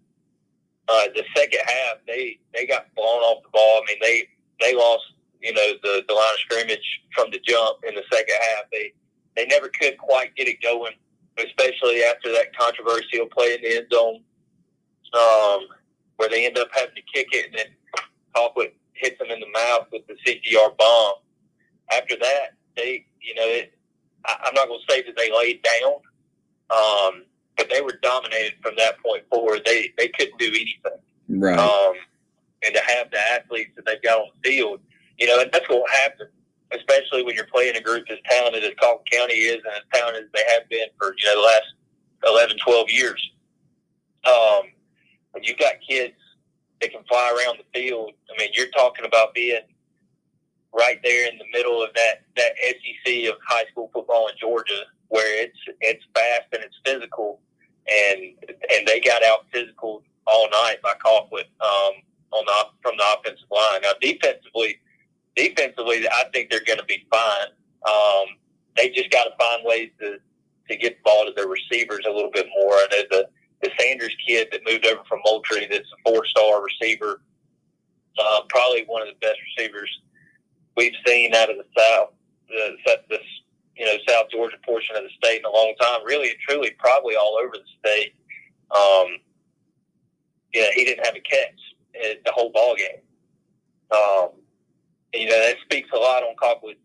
uh, the second half, they they got blown off the ball. I mean, they they lost you know the the line of scrimmage from the jump in the second half. They they never could quite get it going, especially after that controversial play in the end zone, um, where they end up having to kick it and then Colquitt hits them in the mouth with the 60 yard bomb. After that, they you know, it, I, I'm not going to say that they laid down, um, but they were dominated from that point forward. They they couldn't do anything. Right. Um, and to have the athletes that they've got on the field, you know, and that's what will happen, especially when you're playing a group as talented as Colquitt County is and as talented as they have been for, you know, the last 11, 12 years. Um, when you've got kids that can fly around the field, I mean, you're talking about being right there in the middle of that, that SEC of high school football in Georgia, where it's it's fast and it's physical, and and they got out physical all night by Colquitt um, on the from the offensive line. Now defensively, defensively, I think they're going to be fine. Um, they just got to find ways to to get the ball to their receivers a little bit more. And there's a the Sanders kid that moved over from Moultrie that's a four star receiver, uh, probably one of the best receivers we've seen out of the South, the, this you know South Georgia portion of the state in a long time. Really and truly, probably all over the state. Um, yeah, he didn't have a catch the whole ball game. Um, you know that speaks a lot on Colquitt,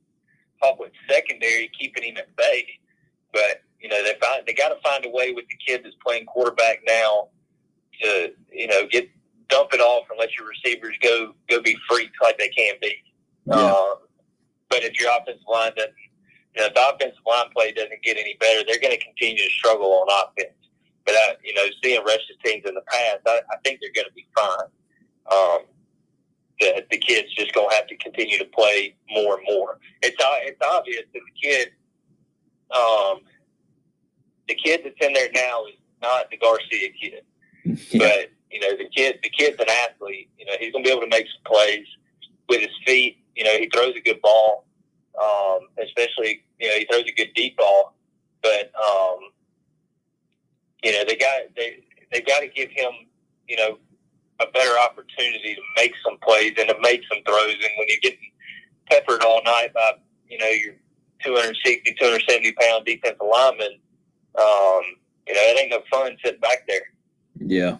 Colquitt's secondary, keeping him at bay. But you know they find they got to find a way with the kid that's playing quarterback now to you know get dump it off and let your receivers go go be freaks like they can be. Yeah. Uh, but if your offensive line doesn't, you know, if the offensive line play doesn't get any better, they're going to continue to struggle on offense. But I, you know, seeing Rush's teams in the past, I, I think they're going to be fine. Um, the, the kid's just going to have to continue to play more and more. It's it's obvious that the kid, um, the kid that's in there now is not the Garcia kid, yeah. but you know the kid the kid's an athlete. You know he's going to be able to make some plays with his feet you know, he throws a good ball, um, especially, you know, he throws a good deep ball. But, um, you know, they got, they, they got to give him, you know, a better opportunity to make some plays and to make some throws. And when you get peppered all night by, you know, your 260, 270 pound defensive lineman, um, you know, it ain't no fun sitting back there. Yeah.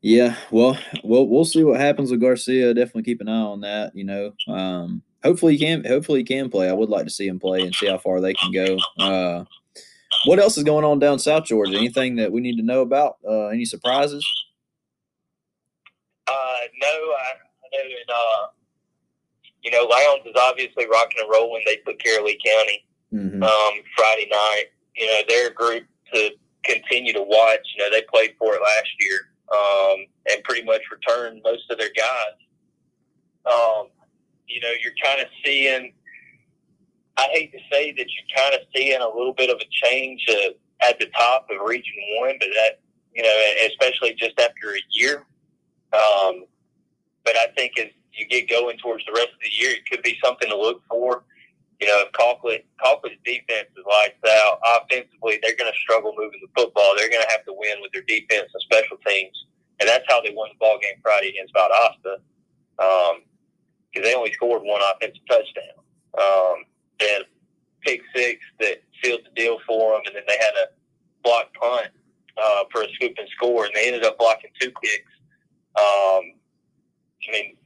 Yeah, well, we'll we'll see what happens with Garcia. Definitely keep an eye on that. You know, um, hopefully he can. Hopefully he can play. I would like to see him play and see how far they can go. Uh, what else is going on down South Georgia? Anything that we need to know about? Uh, any surprises? Uh, no, I, I know that uh, you know Lowndes is obviously rocking and rolling. They put Lee County mm-hmm. um, Friday night. You know, they're a group to continue to watch. You know, they played for it last year um, and pretty much return most of their guys. Um, you know, you're kind of seeing. I hate to say that you're kind of seeing a little bit of a change uh, at the top of Region One, but that you know, especially just after a year. Um, but I think as you get going towards the rest of the year, it could be something to look for. You know, if Colquitt, Colquitt's defense is lights out, offensively, they're going to struggle moving the football. They're going to have to win with their defense and special teams. And that's how they won the ball game Friday against Valdosta. Um, because they only scored one offensive touchdown. Um, they had a pick six that sealed the deal for them, and then they had a block punt uh, for a scoop and score, and they ended up blocking two kicks. Um, I mean,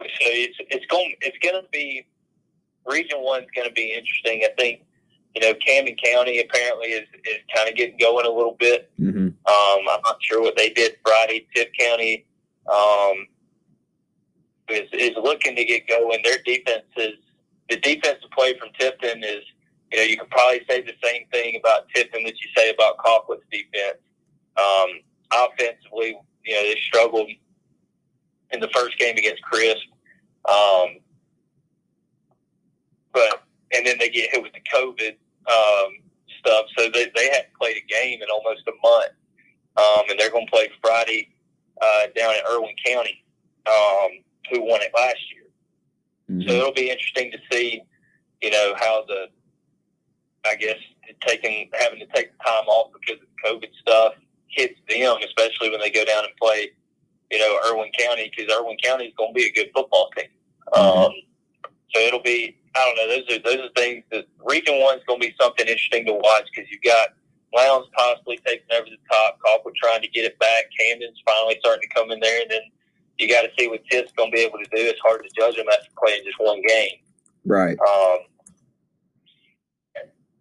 so it's it's going it's going to be Region One is going to be interesting. I think you know Camden County apparently is is kind of getting going a little bit. Mm-hmm. Um, I'm not sure what they did Friday. Tift County um, is is looking to get going. Their defense is the defensive play from Tifton is you know you can probably say the same thing about Tifton that you say about Colquitt's defense. Um, offensively, you know they struggled in the first game against Crisp. Um, but and then they get hit with the COVID um, stuff, so they they hadn't played a game in almost a month, um, and they're going to play Friday uh, down in Irwin County, um, who won it last year. Mm-hmm. So it'll be interesting to see, you know, how the I guess taking having to take the time off because of COVID stuff hits them, especially when they go down and play, you know, Irwin County because Irwin County is going to be a good football team. Mm-hmm. Um, so it'll be I don't know. Those are those are things that Region One is going to be something interesting to watch because you've got Lowndes possibly taking over the top, Colquitt trying to get it back, Camden's finally starting to come in there, and then you got to see what Tift's going to be able to do. It's hard to judge them after playing just one game. Right. Um,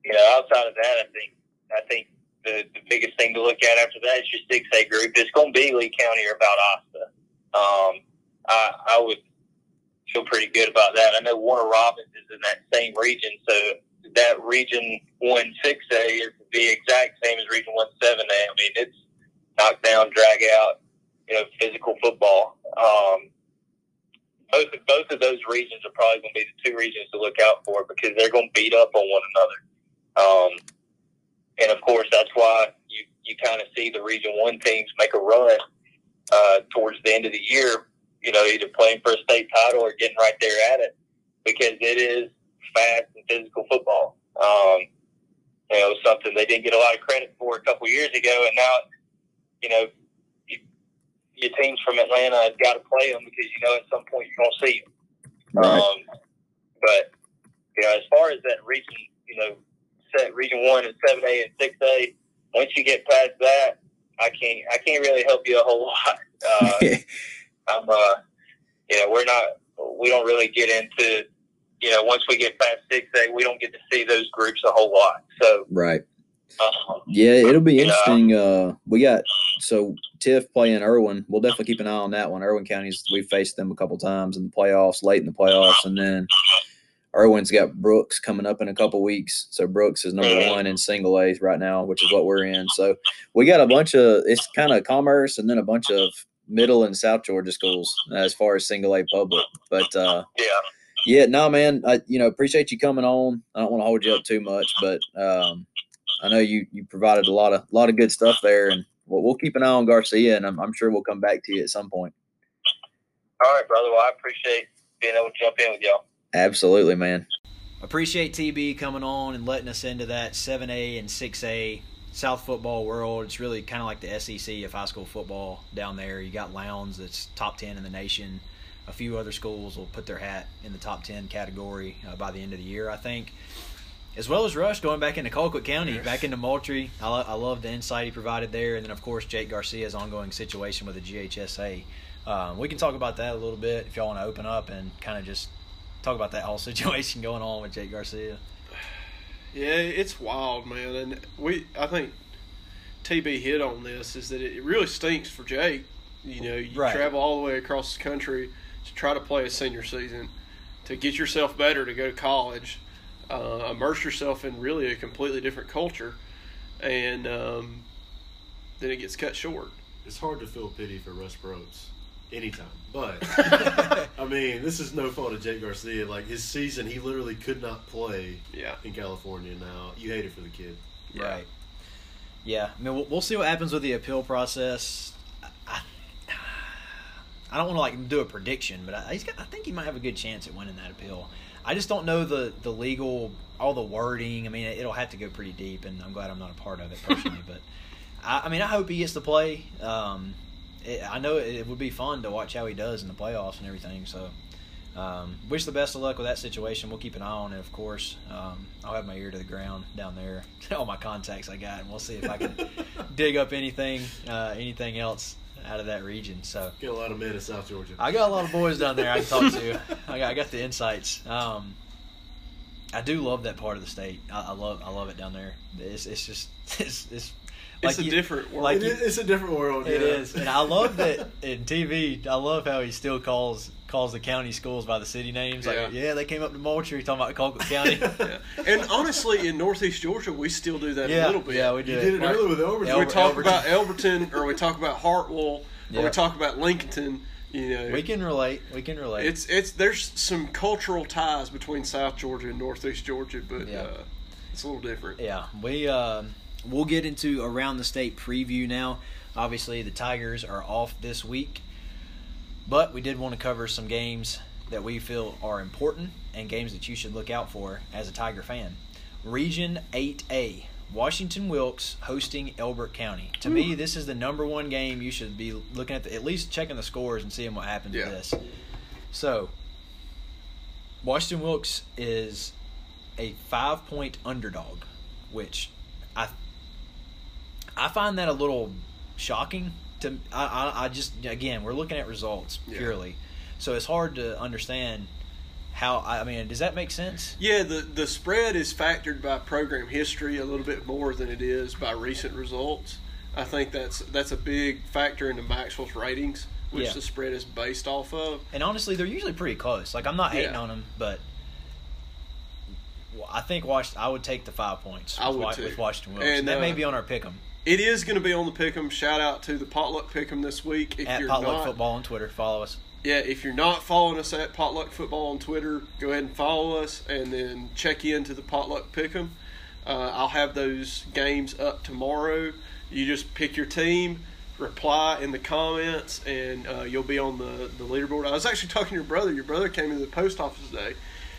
you know, outside of that, I think I think the, the biggest thing to look at after that is your six A group. It's going to be Lee County or Valdosta. Um, I, I would feel pretty good about that. I know Warner Robins is in that same region, so that region one six A is the exact same as region one seven A. I mean, it's knock down, drag out, you know, physical football. Um, both both of those regions are probably going to be the two regions to look out for because they're going to beat up on one another. Um, and of course, that's why you you kind of see the Region One teams make a run uh, towards the end of the year. You know, either playing for a state title or getting right there at it because it is fast and physical football. Um, you know, something they didn't get a lot of credit for a couple years ago, and now, you know, you, your teams from Atlanta have got to play them because you know at some point you're going to see them. Right. Um, but you know, as far as that region, you know, set region one and seven A and six A, once you get past that, I can't I can't really help you a whole lot. Uh, I'm uh, you know, we're not we don't really get into you know, once we get past six A, we don't get to see those groups a whole lot. So right. um, Yeah, it'll be interesting. Uh, we got so Tift playing Irwin. We'll definitely keep an eye on that one. Irwin County's we've faced them a couple times in the playoffs, late in the playoffs, and then Irwin's got Brooks coming up in a couple weeks. So Brooks is number one in single A's right now, which is what we're in. So we got a bunch of it's kind of commerce and then a bunch of middle and South Georgia schools as far as single A public. But uh, yeah. Yeah, no, man. I you know appreciate you coming on. I don't want to hold you up too much, but um, I know you you provided a lot of lot of good stuff there, and we'll, we'll keep an eye on Garcia, and I'm, I'm sure we'll come back to you at some point. All right, brother. Well, I appreciate being able to jump in with y'all. Absolutely, man. appreciate TB coming on and letting us into that 7A and 6A South football world. It's really kind of like the SEC of high school football down there. You got Lowndes that's top 10 in the nation. A few other schools will put their hat in the top 10 category uh, by the end of the year, I think. As well as Rush going back into Colquitt County, back into Moultrie. I, lo- I love the insight he provided there. And then, of course, Jake Garcia's ongoing situation with the GHSA. Um, we can talk about that a little bit if y'all want to open up and kind of just talk about that whole situation going on with Jake Garcia. Yeah, it's wild, man. And we, I think TB hit on this is that it really stinks for Jake. You know, you Right. travel all the way across the country to try to play a senior season, to get yourself better, to go to college, uh, immerse yourself in really a completely different culture, and um, then it gets cut short. It's hard to feel pity for Rush Propst anytime, but I mean, this is no fault of Jake Garcia. Like his season, he literally could not play Yeah. in California. Now you hate it for the kid. Yeah. Right. Yeah. I mean, we'll, we'll see what happens with the appeal process. I, don't want to like do a prediction, but I, he's got. I think he might have a good chance at winning that appeal. I just don't know the the legal, all the wording. I mean, it'll have to go pretty deep, and I'm glad I'm not a part of it personally. but I, I mean, I hope he gets to play. Um, it, I know it, it would be fun to watch how he does in the playoffs and everything. So. Um, wish the best of luck with that situation. We'll keep an eye on it, of course. Um, I'll have my ear to the ground down there, all my contacts I got, and we'll see if I can dig up anything, uh, anything else out of that region. So Get a lot of men in South Georgia. I got a lot of boys down there I can talk to. I got, I got the insights. Um, I do love that part of the state. I, I love, I love it down there. It's, it's just, it's, it's like it's a you- different world. like you- it's a different world. it yeah. is, and I love that in TV. I love how he still calls calls the county schools by the city names. Like, Yeah. yeah, they came up to Moultrie talking about Colquitt County. yeah. And honestly, in Northeast Georgia, we still do that yeah, a little bit. yeah, we do. You did it Like- earlier with Elberton. Yeah, we talk Elberton. about Elberton, or we talk about Hartwell, or we talk about Lincolnton. You know, We can relate. We can relate. It's it's there's some cultural ties between South Georgia and Northeast Georgia, but Yeah. uh, it's a little different. Yeah, we uh, we'll get into around the state preview now. Obviously, the Tigers are off this week, but we did want to cover some games that we feel are important and games that you should look out for as a Tiger fan. Region 8A, Washington Wilkes hosting Elbert County. To me, hmm. this is the number one game you should be looking at, the, at least checking the scores and seeing what happens Yeah. with this. So, Washington Wilkes is a five point underdog, which I I find that a little shocking. To I, I, I just again we're looking at results Yeah. purely, so it's hard to understand how I mean, does that make sense? Yeah, the the spread is factored by program history a little bit more than it is by recent results. I think that's that's a big factor into Maxwell's ratings, which Yeah. the spread is based off of. And honestly, they're usually pretty close. Like I'm not hating Yeah. on them, but I think Wash. I would take the five points. I with would Wa- too. with Washington Wilkes. And, that may uh, be on our pick'em It is going to be on the pick'em. Shout out to the potluck pick'em this week. If at you're Potluck not, Football on Twitter. Follow us. yeah, if you're not following us at potluck football on Twitter, go ahead and follow us, and then check into the potluck pick'em. Uh, I'll have those games up tomorrow. You just pick your team, reply in the comments, and uh, you'll be on the, the leaderboard. I was actually talking to your brother. Your brother came into the post office today,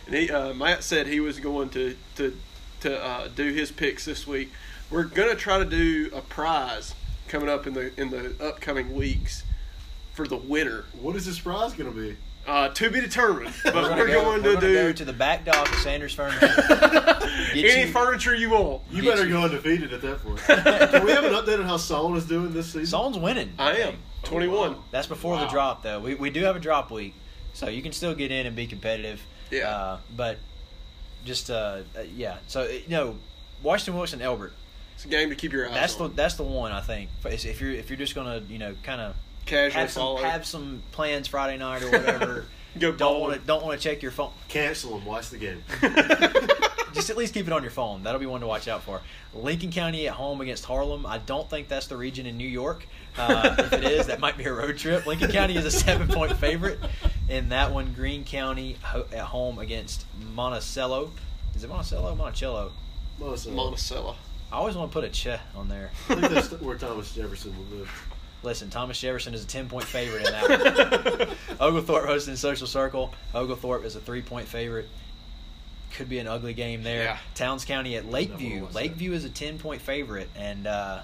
and he uh, Matt said he was going to to to uh, do his picks this week. We're gonna try to do a prize coming up in the in the upcoming weeks for the winner. What is this prize going to be? Uh, to be determined, but We're we're, gonna go, going we're to gonna do go to the back dock of Sanders Furniture. Any you- furniture you want. You Get better you- go undefeated at that point. Can we have an update on how Solon is doing this season? Solon's winning. I am think. twenty one. wow. That's before the drop, though. We, we do have a drop week, so you can still get in and be competitive. Yeah. Uh, but just uh, uh, yeah. So uh, you know, Washington Wilkes Elbert. It's a game to keep your eyes That's the on. that's the one I think. If if you're if you're just gonna you know kind of Casually have some have some plans Friday night or whatever. Go don't want to don't want to check your phone. Cancel them. Watch the game. Just at least keep it on your phone. That'll be one to watch out for. Lincoln County at home against Harlem. I don't think that's the region in New York. Uh, if it is, that might be a road trip. Lincoln County is a seven point favorite in that one. Greene County ho- at home against Monticello. Is it Monticello? Monticello. Monticello. Monticello. I always want to put a ch on there. I think that's where Thomas Jefferson will live. Listen, Thomas Jefferson is a 10 point favorite in that one. Oglethorpe hosting Social Circle. Oglethorpe is a three point favorite. Could be an ugly game there. Yeah. Towns County at Lakeview. Lakeview is a 10 point favorite. And uh,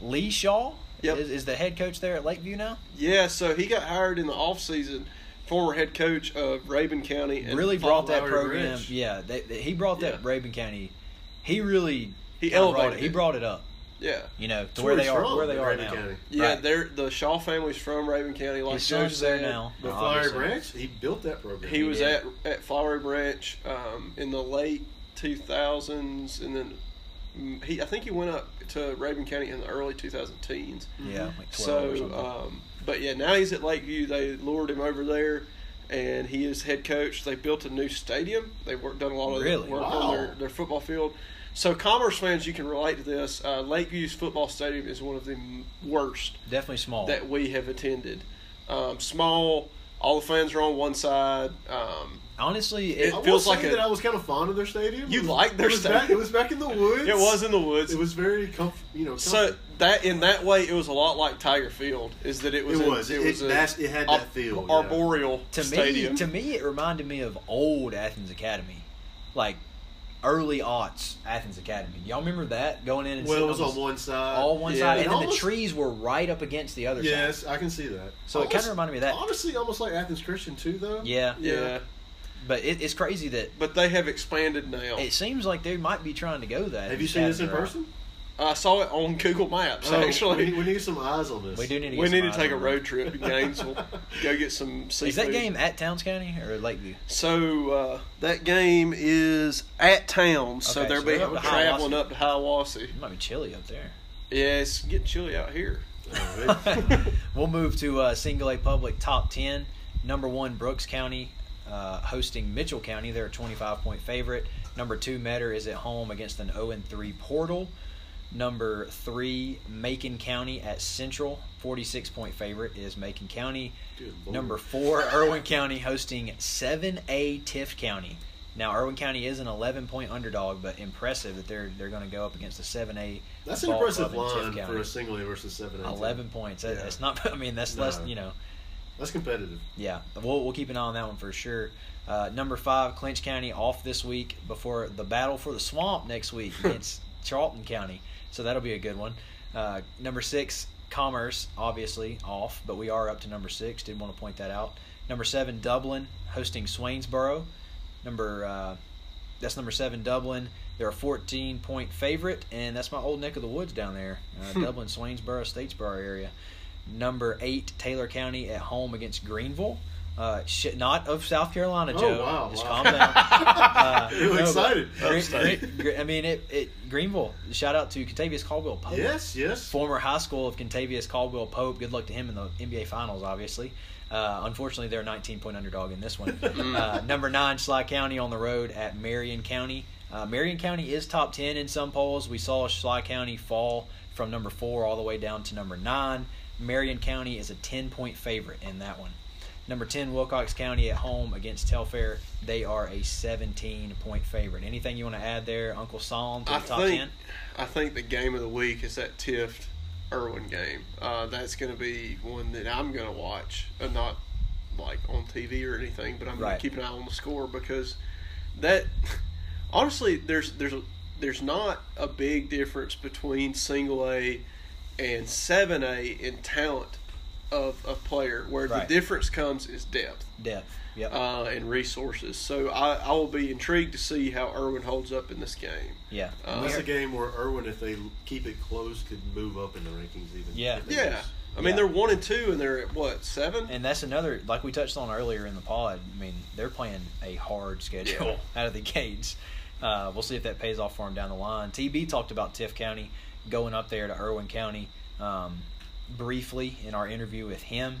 Lee Shaw Yep. is, is the head coach there at Lakeview now. Yeah, so he got hired in the offseason, former head coach of Rabun County. And really brought that Lowry program. Branch. Yeah, they, they- he brought that Yeah. Rabun County. He really He kinda brought elevated it. He brought it up. Yeah. You know, to That's where they are, from, where they are Rabun now. County. Yeah, Right. they're the Shaw family's from Rabun County, like His Joe son's there now. But Oh, Flowery. Branch, he built that program. He was did. at at Flowery Branch um, in the late 2000s, and then mm, he I think he went up to Rabun County in the early 2010s. Yeah, like 12 or So, something. um, but yeah, now he's at Lakeview. They lured him over there, and he is head coach. They built a new stadium. They've worked, done a lot of Really? work Wow. on their, their football field. So, Commerce fans, you can relate to this. Uh, Lakeview's football stadium is one of the worst Definitely small. that we have attended. Um, small. All the fans are on one side. Um, Honestly, It it, feels like a- that I was kind of fond of their stadium. You It was- like their it was Back, stadium? it was back in the woods. it was in the woods. It was very comf- you know. so that in that way, it was a lot like Tiger Field. Is that it was? It in- was. It- was it- a that's- it had that feel, yeah. Arboreal to stadium. me, to me, it reminded me of old Athens Academy, like early aughts Athens Academy. Y'all remember that going in and well, it was on on one side. all one Yeah. side, It and then the trees were right up against the other side. Yes, I can see that. So it kinda reminded me of that. Honestly, almost like Athens Christian too, though. Yeah, yeah. But it, it's crazy that but they have expanded now. it seems like they might be trying to go that. Have you seen this in Academy person? I saw it on Google Maps. Oh, we, actually, need, we need some eyes on this. We do need to. Get we some need to take a road trip to Gainesville, go get some seafood. Is that game at Towns County or Lakeview? So uh, that game is at Towns, so they're so be they're up to traveling Hiawassee. up to Hiawassee. It might be chilly up there. Yeah, it's getting chilly out here. Oh, we'll move to uh, single A public top 10. Number one, Brooks County uh, hosting Mitchell County. They're a 25 point favorite. Number two, Metter is at home against an 0 3 Portal. Number three, Macon County at Central. 46 point favorite is Macon County. Number four, Irwin County hosting 7A Tift County. Now, Irwin County is an 11 point underdog, but impressive that they're they're going to go up against a 7A. That's an impressive club in Tift line for a single A versus seven. A 11 points. That, Yeah. That's not. I mean, that's No. less. You know. That's competitive. Yeah, we'll we'll keep an eye on that one for sure. Uh, number five, Clinch County off this week before the battle for the swamp next week against Charlton County. So that'll be a good one. Uh, number six, Commerce obviously off, but we are up to number six. Did want to point that out. Number seven, Dublin hosting Swainsboro. Number uh, that's number seven, Dublin. They're a 14 point favorite, and that's my old neck of the woods down there. Uh, Dublin, Swainsboro, Statesboro area. Number eight, Taylor County at home against Greenville. Uh, sh- not of South Carolina, Oh, wow, Just wow. calm down. Uh, You no, excited. Gre- Upstate. Gre- Gre- I mean, it, it Greenville. Shout out to Kentavious Caldwell Pope. Yes, yes. Former high school of Kentavious Caldwell Pope. Good luck to him in the NBA Finals, obviously. Uh, unfortunately, they're a 19 point underdog in this one. uh, number nine, Schley County on the road at Marion County. Uh, Marion County is top 10 in some polls. We saw Schley County fall from number four all the way down to number nine. Marion County is a 10 point favorite in that one. Number 10, Wilcox County at home against Telfair. They are a 17 point favorite. Anything you want to add there, Uncle Solon, to the I top think 10? I think the game of the week is that Tift Irwin game. Uh, that's going to be one that I'm going to watch, uh, not like on TV or anything, but I'm going Right. to keep an eye on the score because that honestly, there's there's there's not a big difference between single A and seven A in talent of a player. Where Right. the difference comes is depth Depth. Yep. uh, and resources. So I, I will be intrigued to see how Irwin holds up in this game. yeah. uh, That's We're- a game where Irwin, if they keep it close, could move up in the rankings even. Yeah. If they Yeah. lose. I mean, Yeah. they're one and two, and they're at what seven? And that's another, like we touched on earlier in the pod. I mean, they're playing a hard schedule Yeah. out of the gates. Uh, we'll see if that pays off for them down the line. TB talked about Tift County going up there to Irwin County um, briefly in our interview with him.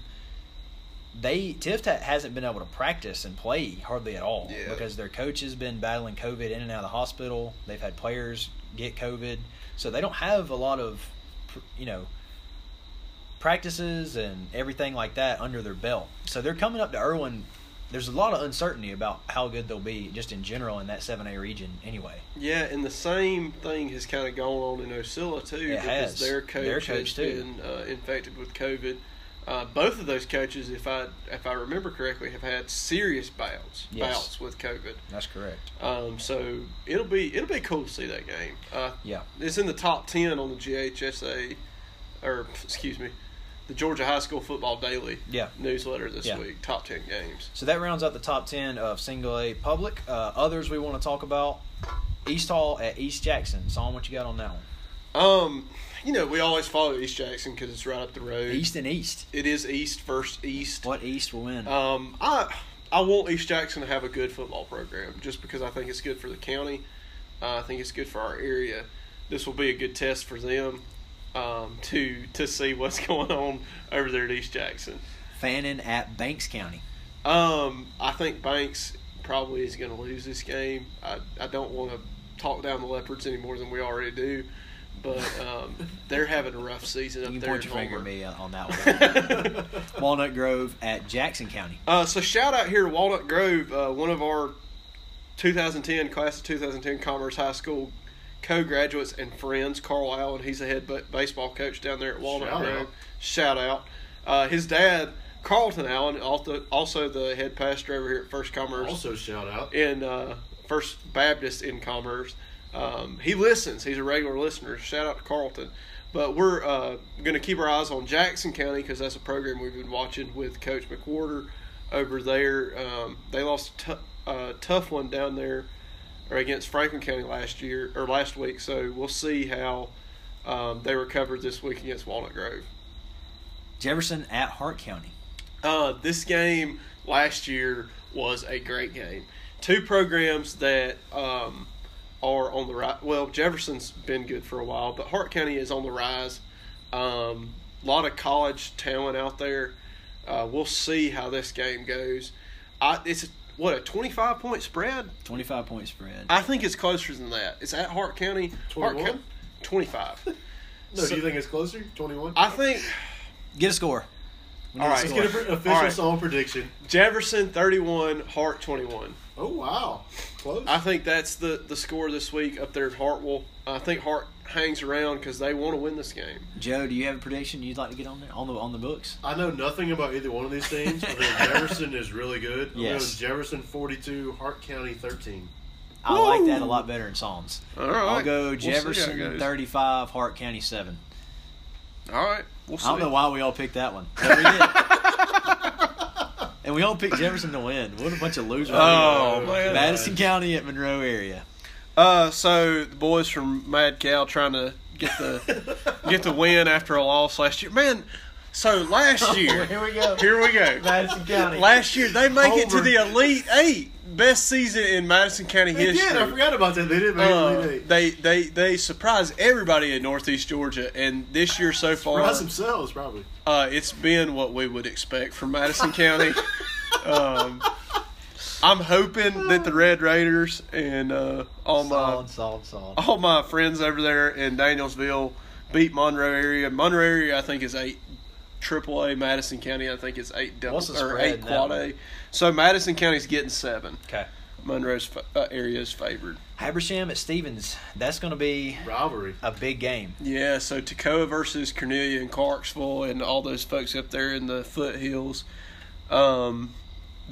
They Tift hasn't been able to practice and play hardly at all Yeah. because their coach has been battling COVID in and out of the hospital. They've had players get COVID, so they don't have a lot of, you know, practices and everything like that under their belt. So they're coming up to Irwin. There's a lot of uncertainty about how good they'll be just in general in that 7A region anyway. Yeah, and the same thing has kind of gone on in Ocilla too, It because has. their coach, Their coach, has too. been uh, infected with COVID. Uh, both of those coaches, if I if I remember correctly, have had serious bouts Yes. bouts with COVID. That's correct. Um, so it'll be it'll be cool to see that game. Uh, Yeah. it's in the top ten on the GHSA, or excuse me, the Georgia High School Football Daily Yeah. newsletter this Yeah. week. Top ten games. So that rounds out the top 10 of single A public. Uh, others we want to talk about East Hall at East Jackson. Saw what you got on that one. Um, you know, we always follow East Jackson because it's right up the road. East and East. It is East versus East. What East will win? Um, I I want East Jackson to have a good football program just because I think it's good for the county. Uh, I think it's good for our area. This will be a good test for them um, to to see what's going on over there at East Jackson. Fannin at Banks County. Um, I think Banks probably is going to lose this game. I I don't want to talk down the Leopards any more than we already do, but um, they're having a rough season You up can there. point your finger at me on that one. Walnut Grove at Jackson County. Uh, so shout out here to Walnut Grove, uh, one of our 2010 class of 2010 Commerce High School co-graduates and friends, Carl Allen. He's a head baseball coach down there at Walnut Shout Grove. out. Shout out. Uh, his dad, Carlton Allen, also, also the head pastor over here at First Commerce Also, shout out. in uh, First Baptist in Commerce. Um, he listens. He's a regular listener. Shout out to Carlton. But we're uh, going to keep our eyes on Jackson County because that's a program we've been watching with Coach McWhorter over there. Um, they lost a t- uh, tough one down there or against Franklin County last year or last week. So we'll see how um, they recovered this week against Walnut Grove. Jefferson at Hart County. Uh, this game last year was a great game. Two programs that um, are on the rise. Well, Jefferson's been good for a while, but Hart County is on the rise. Um, a lot of college talent out there. Uh, we'll see how this game goes. I, it's a, what a twenty-five point spread. 25 point spread. I think it's closer than that. It's at Hart County. Hart 21? County, twenty-five. No, do you think it's closer? 21? I think Get a score. We need All a right. Let's get an official All right. song prediction. Jefferson thirty-one, Hart twenty-one. Oh, wow. Close. I think that's the, the score this week up there at Hartwell. I think Hart hangs around because they want to win this game. Joe, do you have a prediction you'd like to get on there on the on the books? I know nothing about either one of these teams. I think Jefferson is really good. I'm Yes. Jefferson 42, Hart County 13. I like that a lot better in Psalms. All right. I'll go We'll see how it Jefferson 35, Hart County 7. All right. We'll see. I don't know why we all picked that one. But we did. and we all picked Jefferson to win. What a bunch of losers. Oh, man. Madison County at Monroe area. Uh, so the boys from Mad Cow trying to get the get the win after a loss last year. Man, So last year, Here we go. here we go. Madison County. Last year they make it to the Elite Eight, best season in Madison County They history. did. I forgot about that. They did make Uh, Elite Eight. they they they surprised everybody in Northeast Georgia, and this year so far, Surprised themselves, probably. uh, it's been what we would expect from Madison County. Um, I'm hoping that the Red Raiders and uh, all my solid, solid, solid. all my friends over there in Danielsville beat Monroe area. Monroe area, I think, is eight triple A. Madison County, I think, is eight double What's the or eight quad that A. So Madison County's getting seven. Okay. Monroe's fa- uh, area is favored. Habersham at Stephens. That's going to be Rivalry. a big game. Yeah, so Toccoa versus Cornelia and Clarksville and all those folks up there in the foothills. Um,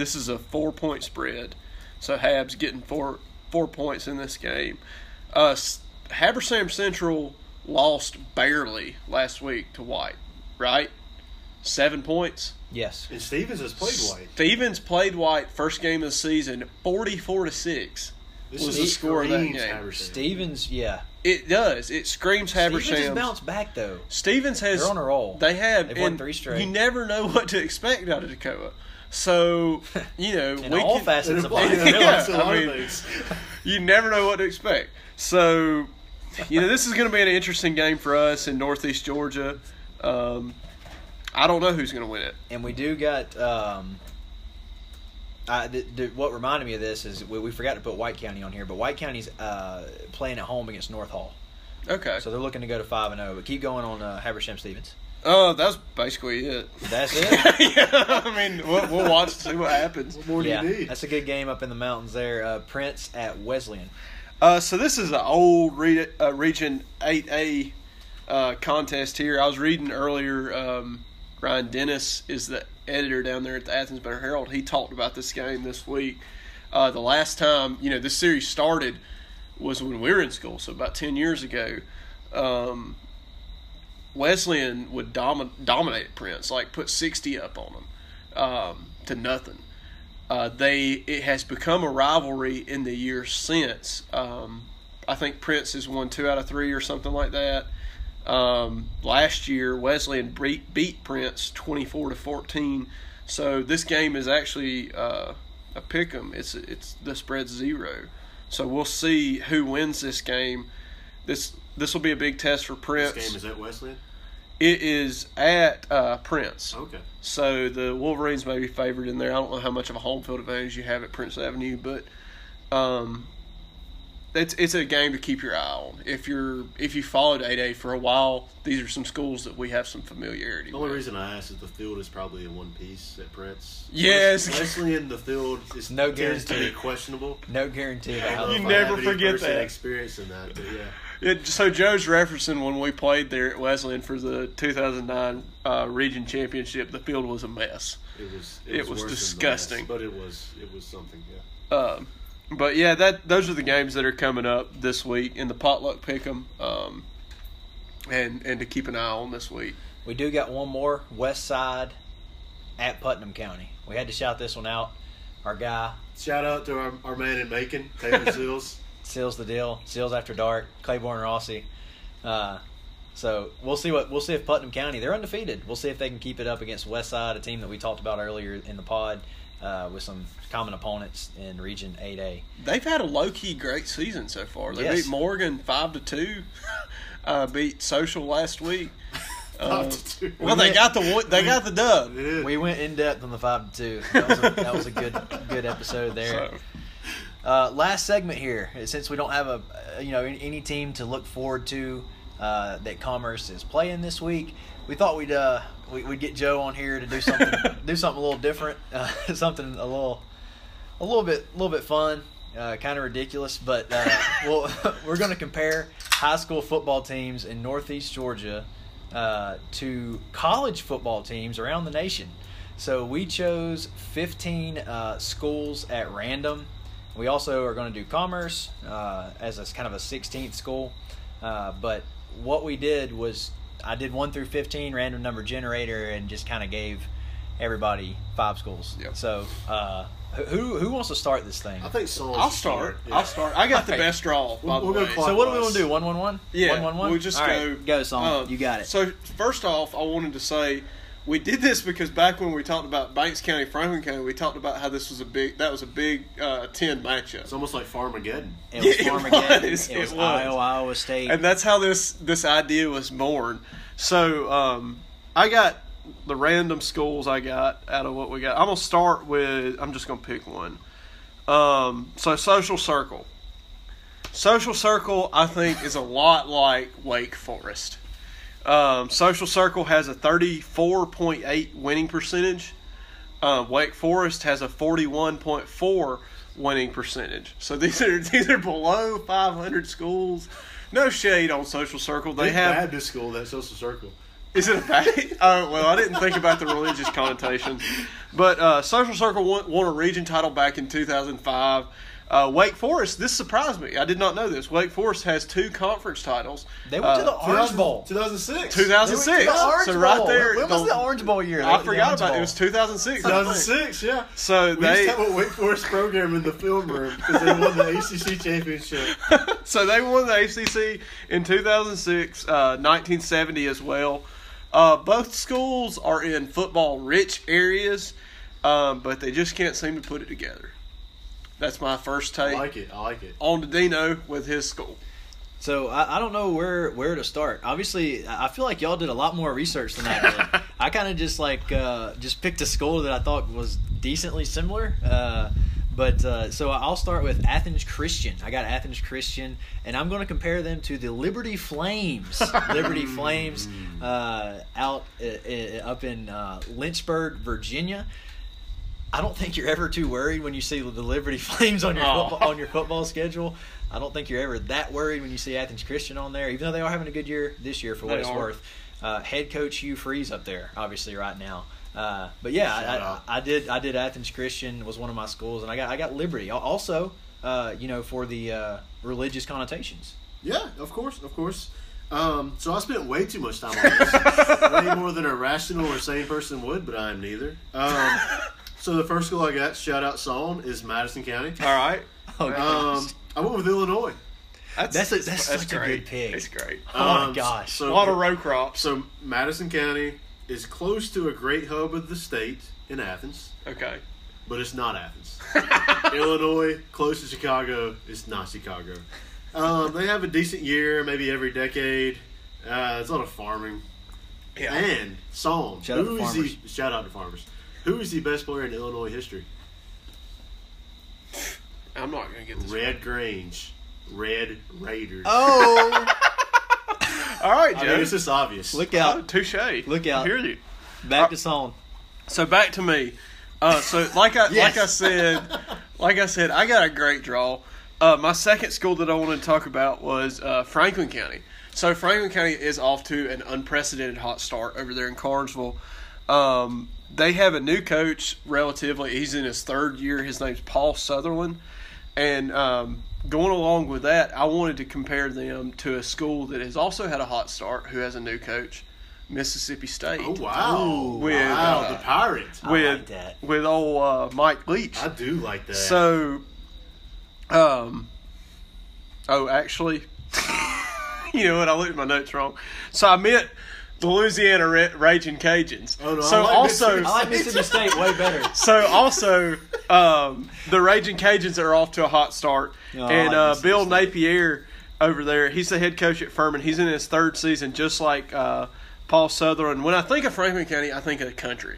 this is a four point spread. So Habs getting four four points in this game. Uh, S- Habersham Central lost barely last week to White, right? Seven points. Yes. And Stephens has played white. Stephens played White first game of the season, forty-four to six. This was the score of that game. Habersham. Stephens, yeah. It does. It screams Stephens has bounced back though. Stephens has They're on a roll. They have. They've won three straight. You never know what to expect out of Toccoa. So you know In we all can, facets It of life. it applies Yeah, I mean- you never know what to expect. So you know this is going to be an interesting game for us in Northeast Georgia. Um, I don't know who's going to win it. and we do got. Um, I, th- th- what reminded me of this is we, we forgot to put White County on here, but White County's uh, playing at home against North Hall, Okay. so they're looking to go to five and zero. But keep going on uh, Habersham Stephens. Oh, that's basically it. That's it. yeah, I mean we'll, we'll watch to see what happens. What more do yeah, you need? that's a good game up in the mountains there. Uh, Prince at Wesleyan. Uh, so this is an old re- uh, Region 8A uh, contest here. I was reading earlier. Um, Ryan Dennis is the editor down there at the Athens Banner Herald. He talked about this game this week. Uh, the last time you know this series started was when we were in school, so about ten years ago. Um, Wesleyan would domi- dominate Prince, like put sixty up on them um, to nothing uh, they it has become a rivalry in the years since. Um, I think Prince has won two out of three or something like that. Um, last year, Wesleyan beat, beat Prince twenty four to fourteen. So this game is actually uh, a pick 'em. It's it's the spread's zero. So we'll see who wins this game. This this will be a big test for This Prince. game is at Wesleyan. It is at uh, Prince. Okay. So the Wolverines may be favored in there. I don't know how much of a home field advantage you have at Prince Avenue, but um, it's it's a game to keep your eye on. If you're if you followed 8A for a while, these are some schools that we have some familiarity The only with. reason I ask is the field is probably in one piece at Prince. Yes. especially in the field it's No tends to be guarantee. questionable. No guarantee about I how don't know You never forget that. experience in that, but yeah. It, so Joe's referencing when we played there at Wesleyan for the 2009 uh, region championship. The field was a mess. It was It was worse than the mess, disgusting. but it was it was something. Yeah. Um, but yeah, that those are the games that are coming up this week in the potluck pick'em, um, and and to keep an eye on this week. We do got one more West Side at Putnam County. We had to shout this one out. Our guy Shout out to our, our man in Macon, Taylor Seals. Seals the deal. Seals after dark. Claiborne Rossi. Uh, so we'll see what we'll see if Putnam County they're undefeated. We'll see if they can keep it up against West Side, a team that we talked about earlier in the pod, uh, with some common opponents in Region 8A. They've had a low key great season so far. They Yes. beat Morgan five to two. Uh, beat Social last week. Uh, Five to two. well, they got the one- they got the dub. We went in depth on the five to two. That was a, that was a good good episode there. So, Uh, last segment here, since we don't have a uh, you know any, team to look forward to uh, that Commerce is playing this week, we thought we'd uh, we, we'd get Joe on here to do something do something a little different, uh, something a little a little bit a little bit fun, uh, kind of ridiculous, but uh, we'll, we're going to compare high school football teams in Northeast Georgia uh, to college football teams around the nation. So we chose 15 uh, schools at random. We also are going to do commerce uh, as a kind of a 16th school. Uh, but what we did was I did 1 through 15 random number generator and just kind of gave everybody five schools. Yep. So uh, who who wants to start this thing? I think Saul. I'll should start. Yeah. I'll start. I got the best draw. By We'll- the we'll way. clock- So what do we want to do? One one one. Yeah, One one one. we'll just All go. right, go, song. uh, you got it. So first off, I wanted to say we did this because back when we talked about Banks County, Franklin County, we talked about how this was a big that was a big uh, ten matchup. It's almost like Farmageddon. It was Yeah, it Farmageddon. was, It was, it was. Iowa, Iowa State. and that's how this this idea was born. So um, I got the random schools I got out of what we got. I'm gonna start with. I'm just gonna pick one. Um, so social circle. Social circle, I think, is a lot like Wake Forest. Um, social circle has a 34.8 winning percentage. Uh, Wake Forest has a 41.4 winning percentage. So these are these are below 500 schools. No shade on social circle. They Big have Baptist school, that social circle. is it a bad? Oh well, I didn't think about the religious connotation, but uh, Social Circle won, won a region title back in 2005. Uh, Wake Forest. This surprised me. I did not know this. Wake Forest has two conference titles. they went to the Uh, Orange Bowl. 2006. 2006. They went to the Orange So right Bowl. there, When was the- the Orange Bowl year? I The- the forgot Orange about it. It was 2006. 2006, yeah. So We used they to have a Wake Forest program in the film room because they won the ACC championship. so they won the ACC in 2006, uh, 1970 as well. Uh, both schools are in football-rich areas, um, but they just can't seem to put it together. That's my first take. I like it. I like it. on to Dino with his school. So I, I don't know where where to start. Obviously, I I feel like y'all did a lot more research than I did. I kind of just like uh, just picked a school that I thought was decently similar. Uh, but uh, so I'll start with Athens Christian. I got Athens Christian, and I'm going to compare them to the Liberty Flames. Liberty Flames uh, out uh, uh, up in uh, Lynchburg, Virginia. I don't think you're ever too worried when you see the Liberty Flames on your Oh. football, on your football schedule. I don't think you're ever that worried when you see Athens Christian on there, even though they are having a good year this year for what They it's are. worth. Uh, head coach Hugh Freeze up there, obviously right now. Uh, but yeah, I. I, I did. I did Athens Christian was one of my schools, and I got I got Liberty also. Uh, you know, for the uh, religious connotations. Yeah, of course, of course. Um, so I spent way too much time on this. way more than a rational or sane person would, but I am neither. Um, so the first school I got, shout out song is Madison County. All right. Oh, Um, I went with Illinois. That's a- that's such a good pick. It's great. Oh my Um, gosh. A So lot of row crops. So Madison County is close to a great hub of the state in Athens, Okay. but it's not Athens. Illinois, close to Chicago, it's not Chicago. Um, they have a decent year, maybe every decade. Uh, it's a lot of farming. Yeah. And song. Shout out to farmers. shout out to farmers? Who is the best player in Illinois history? I'm not gonna get this. Red Grange, Red Raiders. oh, All right, I Joe. mean, it's just obvious. look Oh, out! touche. Look out. I out. hear you. Back to song. So back to me. Uh, so like I Yes. like I said, like I said, I got a great draw. Uh, my second school that I wanted to talk about was uh, Franklin County. So Franklin County is off to an unprecedented hot start over there in Carnesville. Um, they have a new coach. Relatively, he's in his third year. His name's Paul Sutherland, and um, going along with that, I wanted to compare them to a school that has also had a hot start, who has a new coach, Mississippi State. Oh wow! With, wow, uh, the Pirates. I with like that. with old uh, Mike Leach. I do like that. So, um, oh, actually, you know what? I looked at my notes wrong. So I meant the Louisiana Ra- Raging Cajuns. Oh, no, I so like also, Mississippi I like Mississippi State way better. so also, um, the Raging Cajuns are off to a hot start, Oh, I and like uh, Bill State. Napier over there, he's the head coach at Furman. He's in his third season, just like uh, Paul Sutherland. When I think of Franklin County, I think of the country.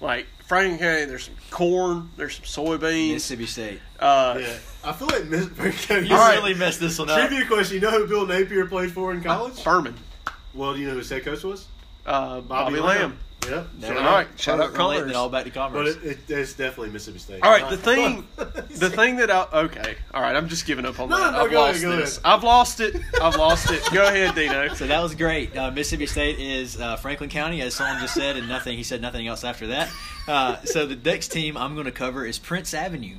Like Franklin County, there's some corn, there's some soybeans. Mississippi State. Uh, yeah, I feel like Miss County. You All right. really messed this one up. Trivia question: You know who Bill Napier played for in college? Furman, Well, do you know who his head coach was? Uh, Bobby, Lamb. Yep. Never Shout All out. right, shout out Relating Commerce. it all back to But it, it, it's definitely Mississippi State. All right, the thing, the thing that I okay, all right, I'm just giving up on No, that. no, I've go lost ahead, this. ahead. I've lost it. I've lost it. Go ahead, Dino. So that was great. Uh, Mississippi State is uh, Franklin County, as someone just said, and nothing. He said nothing else after that. Uh, so the next team I'm going to cover is Prince Avenue,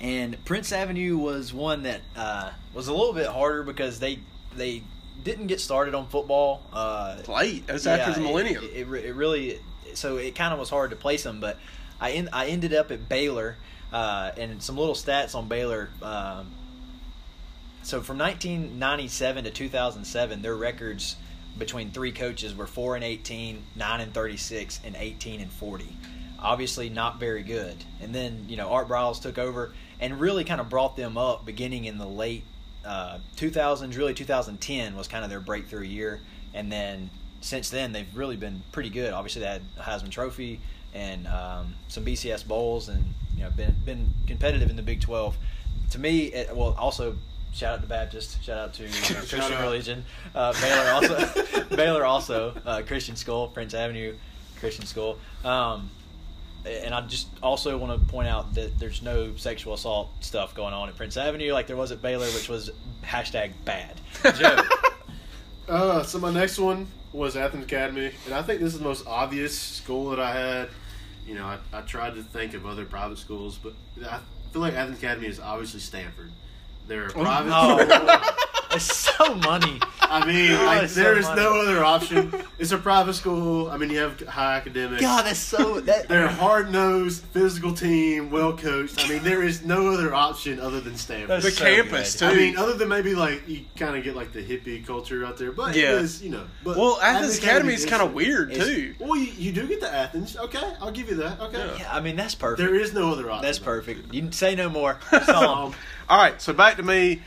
and Prince Avenue was one that uh, was a little bit harder because they they didn't get started on football. Uh, Late. That's yeah, after the millennium. It, it, it really so it kind of was hard to place them, but I en- I ended up at Baylor, uh, and some little stats on Baylor. Um, so from 1997 to 2007, their records between three coaches were four and 18, nine and 36, and 18 and 40. Obviously, not very good. And then you know Art Briles took over and really kind of brought them up beginning in the late uh, 2000s. Really, 2010 was kind of their breakthrough year, and then since then they've really been pretty good. Obviously, they had a Heisman Trophy and um, some BCS bowls, and you know been been competitive in the Big 12. To me, it, well, also shout out to Baptist, shout out to uh, Christian out. religion. Uh, Baylor also, Baylor also, uh, Christian School, Prince Avenue Christian School. Um, and I just also want to point out that there's no sexual assault stuff going on at Prince Avenue like there was at Baylor, which was hashtag bad. Joe, Uh, so my next one was Athens Academy, and I think this is the most obvious school that I had. You know, I, I tried to think of other private schools, but I feel like Athens Academy is obviously Stanford. They're a private Oh. oh. school. it's so money. I mean, Oh, like, it's so there is money. no other option. It's a private school. I mean, you have high academics. God, that's so that. They're a hard nosed, physical team, well coached. I mean, there is no other option other than Stanford. That's The so campus good. too. I mean, other than maybe like you kind of get like the hippie culture out there, but Yeah. it is, you know. But well, Athens Academy is is- kind of weird too. Well, you, you do get the Athens. Okay, I'll give you that. Okay, Yeah. yeah, I mean that's perfect. there is no other option. That's perfect. You can say no more. Song. All right, so back to me.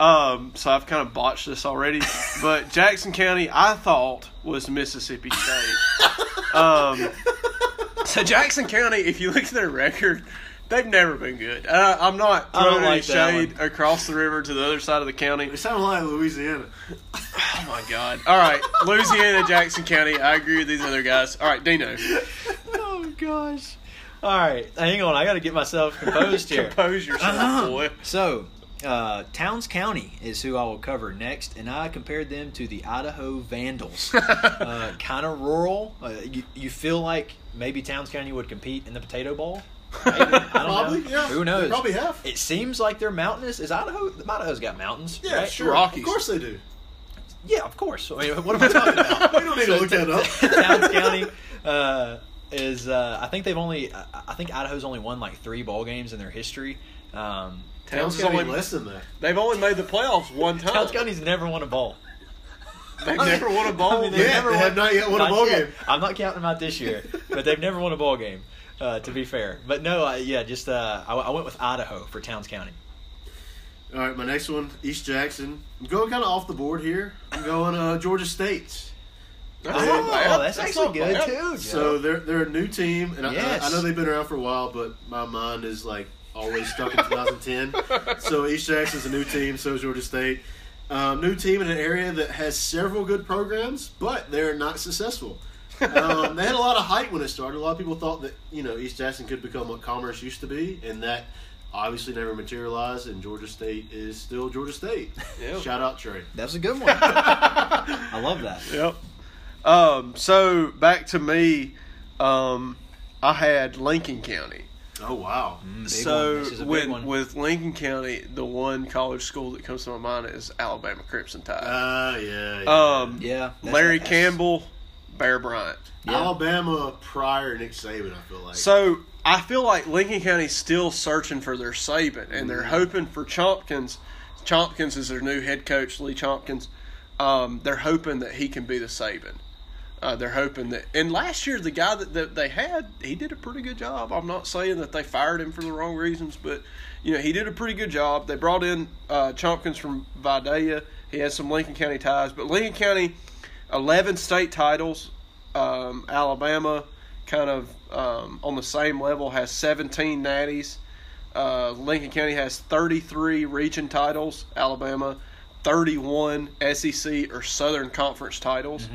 Um, so I've kind of botched this already, but Jackson County I thought was Mississippi State. Um, so Jackson County, if you look at their record, they've never been good. Uh, I'm not I don't throwing any like that shade across the river to the other side of the county. it sounded like Louisiana. Oh my God! All right, Louisiana, Jackson County. I agree with these other guys. All right, Dino, oh gosh. All right, hang on. I got to get myself composed here. compose yourself, Uh-huh. boy. So, uh, Towns County is who I will cover next, and I compared them to the Idaho Vandals. uh, kind of rural. Uh, you, you feel like maybe Towns County would compete in the Potato Bowl? Maybe. I don't Probably, know. yeah. Who knows? They probably have. It seems like they're mountainous. Is Idaho? Idaho's got mountains. Yeah, right? sure. Rockies. Of course they do. Yeah, of course. I mean, what am I talking about? We don't need to look that up. Towns County uh, is. Uh, I think they've only. I I think Idaho's only won like three ball games in their history. Um, Towns Towns County only- less than that. They've only made the playoffs one time. Towns County's never won a ball. They've never won a bowl. I mean, they've Yeah, never they won- have not yet won a not bowl yet. game. I'm not counting them out this year, but they've never won a ball game. Uh, to be fair, but no, I, yeah, just uh, I, I went with Idaho for Towns County. All right, my next one, East Jackson. I'm going kind of off the board here. I'm going uh, Georgia State. That's Oh, not bad. that's actually good bad. too. Joe. So they're they're a new team, and I- Yes. I, I know they've been around for a while, but my mind is like always stuck in 2010. so East Jackson's a new team, so is Georgia State. Um, new team in an area that has several good programs, but they're not successful. um, they had a lot of hype when it started. A lot of people thought that you know East Jackson could become what Commerce used to be, and that obviously never materialized. And Georgia State is still Georgia State. Yeah. Shout out Trey. that was a good one. I love that. Yep. Um, so back to me, um, I had Lincoln County. Oh wow. Mm, big so one. This is a big with one. with Lincoln County, the one college school that comes to my mind is Alabama Crimson Tide. Ah, yeah. yeah. um, yeah, Larry that's- Campbell, Bear Bryant. Yeah. Alabama prior Nick Saban, I feel like. So I feel like Lincoln County's still searching for their Saban, and they're hoping for Chompkins. Chompkins is their new head coach, Lee Chompkins. Um, they're hoping that he can be the Saban. Uh, they're hoping that. And last year, the guy that, that they had, he did a pretty good job. I'm not saying that they fired him for the wrong reasons, but you know he did a pretty good job. They brought in uh, Chompkins from Vidalia. He has some Lincoln County ties, but Lincoln County, 11 state titles. Um, Alabama, kind of um, on the same level, has 17 natties. Uh, Lincoln County has 33 region titles. Alabama, 31 SEC or Southern Conference titles.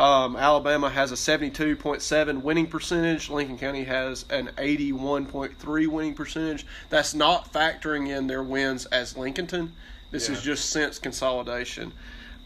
Um, Alabama has a 72.7 winning percentage. Lincoln County has an 81.3 winning percentage. That's not factoring in their wins as Lincolnton. This is just since consolidation.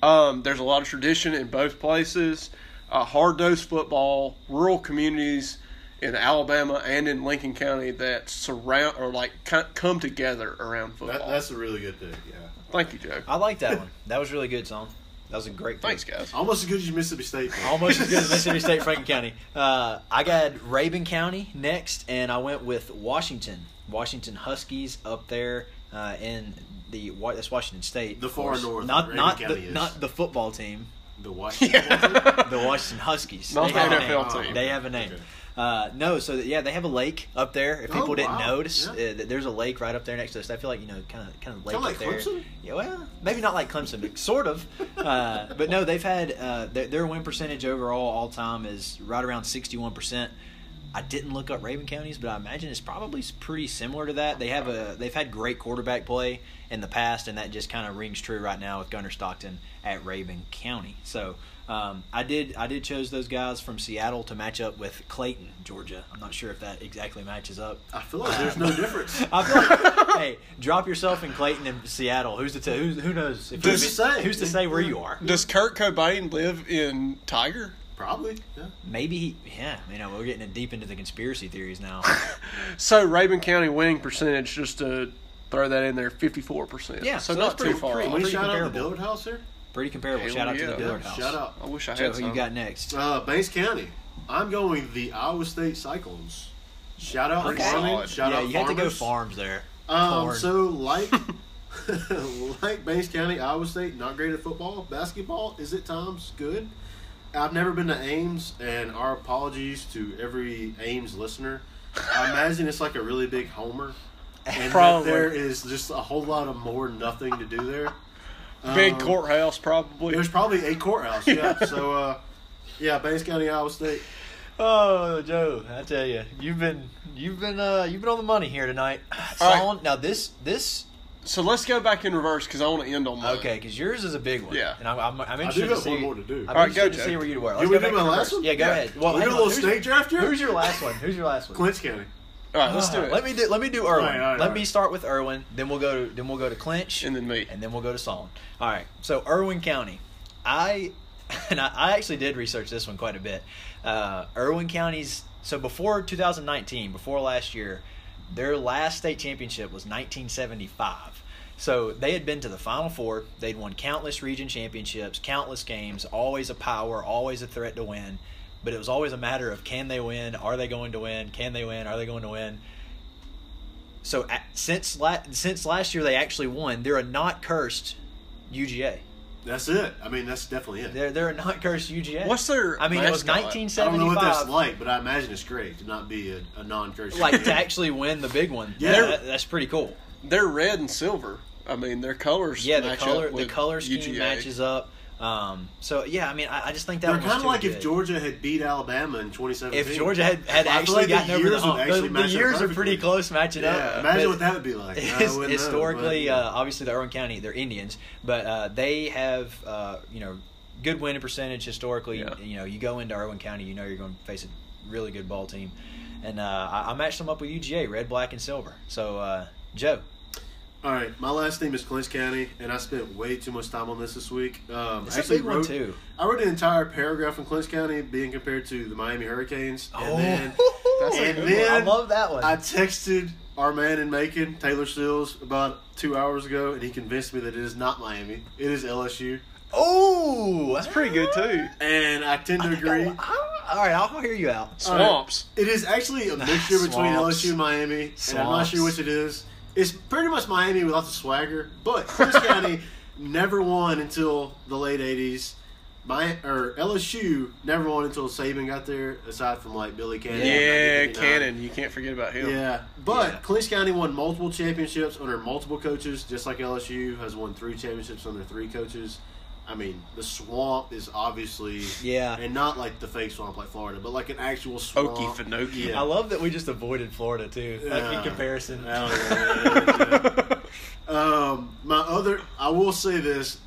Um, there's a lot of tradition in both places. Uh, hard dose football, rural communities in Alabama and in Lincoln County that surround or like come together around football. that, that's a really good thing. Yeah. Thank you, Joe. I like that one. That was really good, son. That was a great. pick. Thanks, guys. Almost as good as Mississippi State. Almost as good as Mississippi State, Franklin County. Uh, I got Rabun County next, and I went with Washington. Washington Huskies up there uh, in the Wa- that's Washington State. The far north, Not Rabun not County the is. not the football team. The Washington. football team? the Washington Huskies. Not they the have a NFL name. team. They have a name. Okay. Uh, no, so yeah, they have a lake up there. If Oh, people didn't wow. notice, Yeah. uh, there's a lake right up there next to us. I feel like you know, kind of, kind of lake Kinda up there. Clemson? Yeah, well, maybe not like Clemson, but sort of. Uh, but no, they've had uh, their, their win percentage overall all time is right around 61 percent. I didn't look up Rabun counties, but I imagine it's probably pretty similar to that. They have a they've had great quarterback play in the past, and that just kind of rings true right now with Gunner Stockton at Rabun County. So um, I did I did chose those guys from Seattle to match up with Clayton, Georgia. I'm not sure if that exactly matches up. I feel like there's no difference. I feel like, hey, drop yourself in Clayton and Seattle. Who's to tell? Who's, who knows? If Who's to say? Who's to say where you are? Does Kurt Cobain live in Tiger? Probably. Yeah. Maybe, he, yeah. You know, we're getting deep into the conspiracy theories now. So Rabun County winning percentage, just to throw that in there, fifty four percent. Yeah, so, so not too pretty- far pretty- Can we pretty shout out the comparable. Dillard House here? Pretty comparable. Hell Shout out to the Dillard House. shout out. I wish I Joe, had who some. you got next? Uh, Banks County. I'm going the Iowa State Cyclones. Shout out Okay. farming. Solid. Shout yeah, out you have to go farms there. Um, Corn. so like like Banks County, Iowa State, not great at football. Basketball is at times good. I've never been to Ames, and our apologies to every Ames listener. I imagine it's like a really big homer, and Probably. that there is just a whole lot of more nothing to do there. Big Um, courthouse, probably. There's probably a courthouse, yeah. so, uh, yeah, Banks County, Iowa State. Oh, Joe, I tell you, you've been you've been uh you've been on the money here tonight. All right. Solon, now this this So let's go back in reverse because I want to end on mine. okay because yours is a big one. Yeah. and I'm I'm, I'm I do interested to see. one more to do. I'm All right, go, to see Joe. where you were. Did Let's we go do my last one? Yeah, go Yeah. ahead. Well, we do a little who's- snake draft here? Who's your last one? Who's your last one? Clinch County. All right, let's do it. Let me do let me do Irwin. All right, all right, let all me start with Irwin. Then we'll go to then we'll go to Clinch, and then me. and then we'll go to Solon. All right. So Irwin County, I and I, I actually did research this one quite a bit. Uh, Irwin County's so before 2019, before last year, their last state championship was 1975. So they had been to the Final Four. They'd won countless region championships, countless games, always a power, always a threat to win. But it was always a matter of can they win? Are they going to win? Can they win? Are they going to win? So a since la- since last year they actually won. They're a not cursed UGA. That's it. I mean, that's definitely it. They're they're a not cursed UGA. What's their? I mean, it was mascot? 1975. I don't know what that's like, but I imagine it's great to not be a, a non-cursed. like to actually win the big one. Yeah. that- that's pretty cool. They're red and silver. I mean, their colors. Yeah, the match color up the color scheme UGA. matches up. Um, so yeah, I mean, I, I just think that They're kind of like good. if Georgia had beat Alabama in 2017. If Georgia had, had I actually like gotten over the years hump, actually the, the years are pretty close matching yeah, up. imagine but- what that would be like. I His- wouldn't know, historically, but, yeah. uh, obviously the Irwin County, they're Indians, but uh, they have uh, you know good winning percentage historically. Yeah. You know, you go into Irwin County, you know you're going to face a really good ball team, and uh, I, I matched them up with UGA, red, black, and silver. So uh, Joe, All right, my last name is Clinch County, and I spent way too much time on this this week. Um, it's I a actually big one wrote, too. I wrote an entire paragraph in Clinch County being compared to the Miami Hurricanes, and Oh. then That's and good then I love that one. I texted our man in Macon, Taylor Stills, about two hours ago, and he convinced me that it is not Miami. It is LSU, oh, That's pretty good too. and I tend to agree. all right, I'll hear you out. Swamps. It is actually a mixture between LSU and Miami, and I'm not sure which it is. It's pretty much Miami without the swagger, but Clinch County never won until the late '80s. My or LSU never won until Saban got there, aside from like Billy Cannon. Yeah, Cannon. You can't forget about him. Yeah, but Yeah. Clinch County won multiple championships under multiple coaches, just like LSU has won three championships under three coaches. I mean, the swamp is obviously Yeah. and not like the fake swamp like Florida, but like an actual swamp. Okefenokee. Yeah. I love that we just avoided Florida too, like in comparison. I don't know. um, my other, I will say this: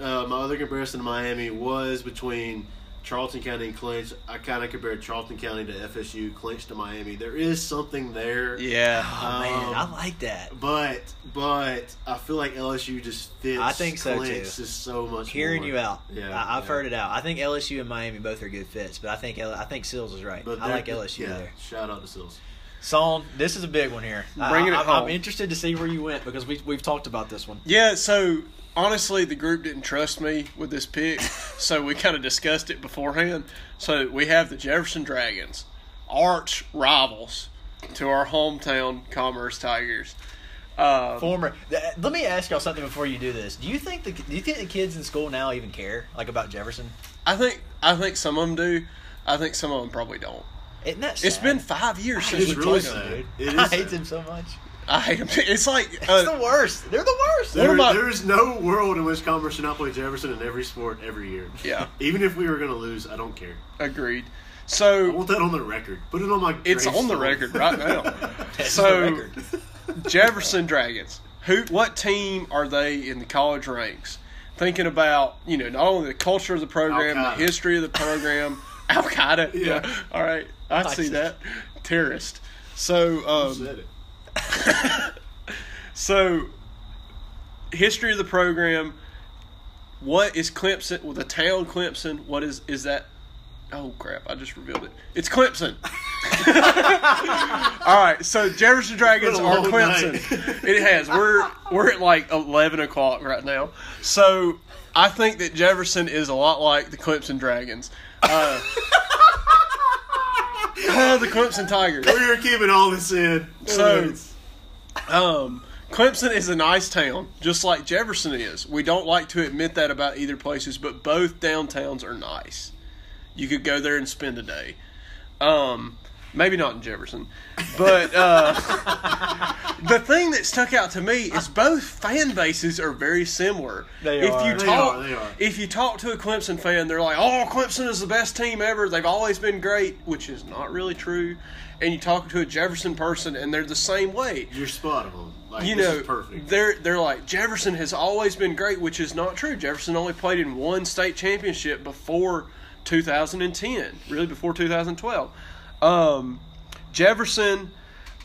uh, my other comparison to Miami was between Charlton County and Clinch. I kind of compared Charlton County to FSU, Clinch to Miami. There is something there. Yeah. Oh man, Um, I like that. But but I feel like LSU just fits. I think so, Clinch too. Just so much. Hearing more. you out, Yeah, I, I've yeah. heard it out. I think LSU and Miami both are good fits, but I think I think Sills is right. But I like LSU yeah, there. Shout out to Sills. Son, this is a big one here. I- Bringing it I, I'm, home. I'm interested to see where you went because we we've talked about this one. Yeah, so honestly, the group didn't trust me with this pick, so we kind of discussed it beforehand. So we have the Jefferson Dragons, arch rivals to our hometown Commerce Tigers. Um, Former. th- Let me ask y'all something before you do this. Do you think the Do you think the kids in school now even care like about Jefferson? I think I think some of them do. I think some of them probably don't. Isn't that It's sad? been five years since It's we really played them. sad. dude. It is I sad. hate them so much. I hate them. It's like It's uh, the worst. They're the worst. There, about- there is no world in which Commerce should not play Jefferson in every sport every year. Yeah. Even if we were going to lose, I don't care. agreed. I So want that on the record. Put it on my. it's on the record right now. So- Jefferson Dragons. Who? What team are they in the college ranks? Thinking about you know not only the culture of the program, Al-Qaeda. the history of the program. Al Qaeda. Yeah. Yeah. All right. I see that. Terrorist. So You um, said it. so history of the program. What is Clemson? Well, the town Clemson. What is is that? Oh crap! I just revealed it. It's Clemson. All right, so Jefferson Dragons It's been a are Clemson. night. it has. We're we're at like eleven o'clock right now. So I think that Jefferson is a lot like the Clemson Dragons. Uh, uh, the Clemson Tigers. We are keeping all this in. So- Um, Clemson is a nice town, just like Jefferson is. We don't like to admit that about either places, but both downtowns are nice. You could go there and spend a day. Um, maybe not in Jefferson, but uh, the thing that stuck out to me is both fan bases are very similar. They if are. you They talk, are, they are. if you talk to a Clemson fan, they're like, "Oh, Clemson is the best team ever. They've always been great," which is not really true. And you talk to a Jefferson person, and they're the same way You're spot on. Like, you know, perfect. they're they're like Jefferson has always been great, which is not true. Jefferson only played in one state championship before 2010, really before 2012. Um, Jefferson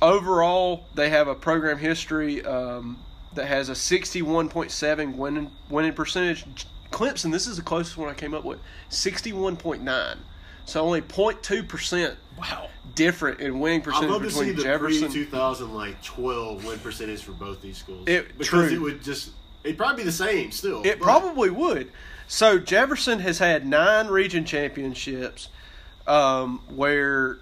overall, they have a program history um, that has a 61.7 winning winning percentage. Clemson, this is the closest one I came up with, 61.9. So only 0.2 percent Wow. different in winning I'd percentage love to see between the Jefferson. pre 2000 like 12 win percentage for both these schools. It- because true. it would just it'd probably be the same still. It but- probably would. So Jefferson has had nine region championships, um, where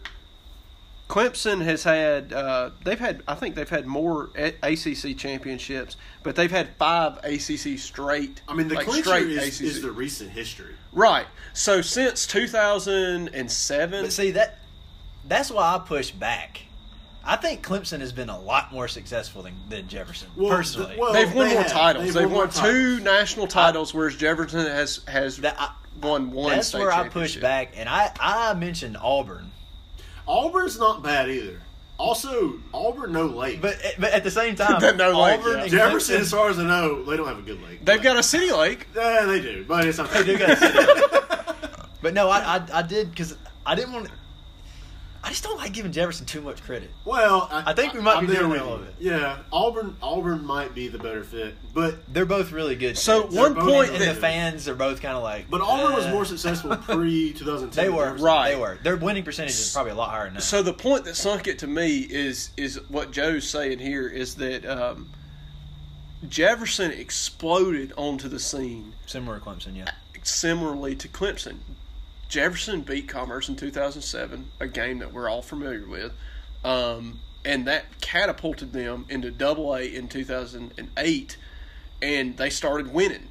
Clemson has had. Uh, they've had. I think they've had more ACC championships, but they've had five ACC straight. I mean, the like, straight is, ACC. is the recent history. right. So since two thousand and seven, But see that that's why I push back. I think Clemson has been a lot more successful than, than Jefferson. Well, personally, the- well, they've won they more have. titles. They've They've, won won, more two national titles, whereas Jefferson has has that, I, won one. that's state where I push back. And I I mentioned Auburn, Auburn's not bad either. Also, Auburn no lake. but but at the same time, That no lake, Auburn yeah. Jefferson, as far as I know, they don't have a good lake. They've But- got a city lake. Yeah, they do, but it's not. They do got a city. But no, I I, I did because I didn't want. To... I just don't like giving Jefferson too much credit. Well, I, I think we might I'm be there doing with all you. of it. Yeah, Auburn. Auburn might be the better fit, but They're both really good. So kids. one both point and the fans are both kind of like. but Auburn was uh, more successful pre 2010. They were Right. They were. Their winning percentage is probably a lot higher than that. So the point that sunk it to me is is what Joe's saying here is that um, Jefferson exploded onto the scene Similar to Clemson, yeah. similarly to Clemson. Jefferson beat Commerce in 2007, a game that we're all familiar with, um, and that catapulted them into Double A in 2008, and they started winning.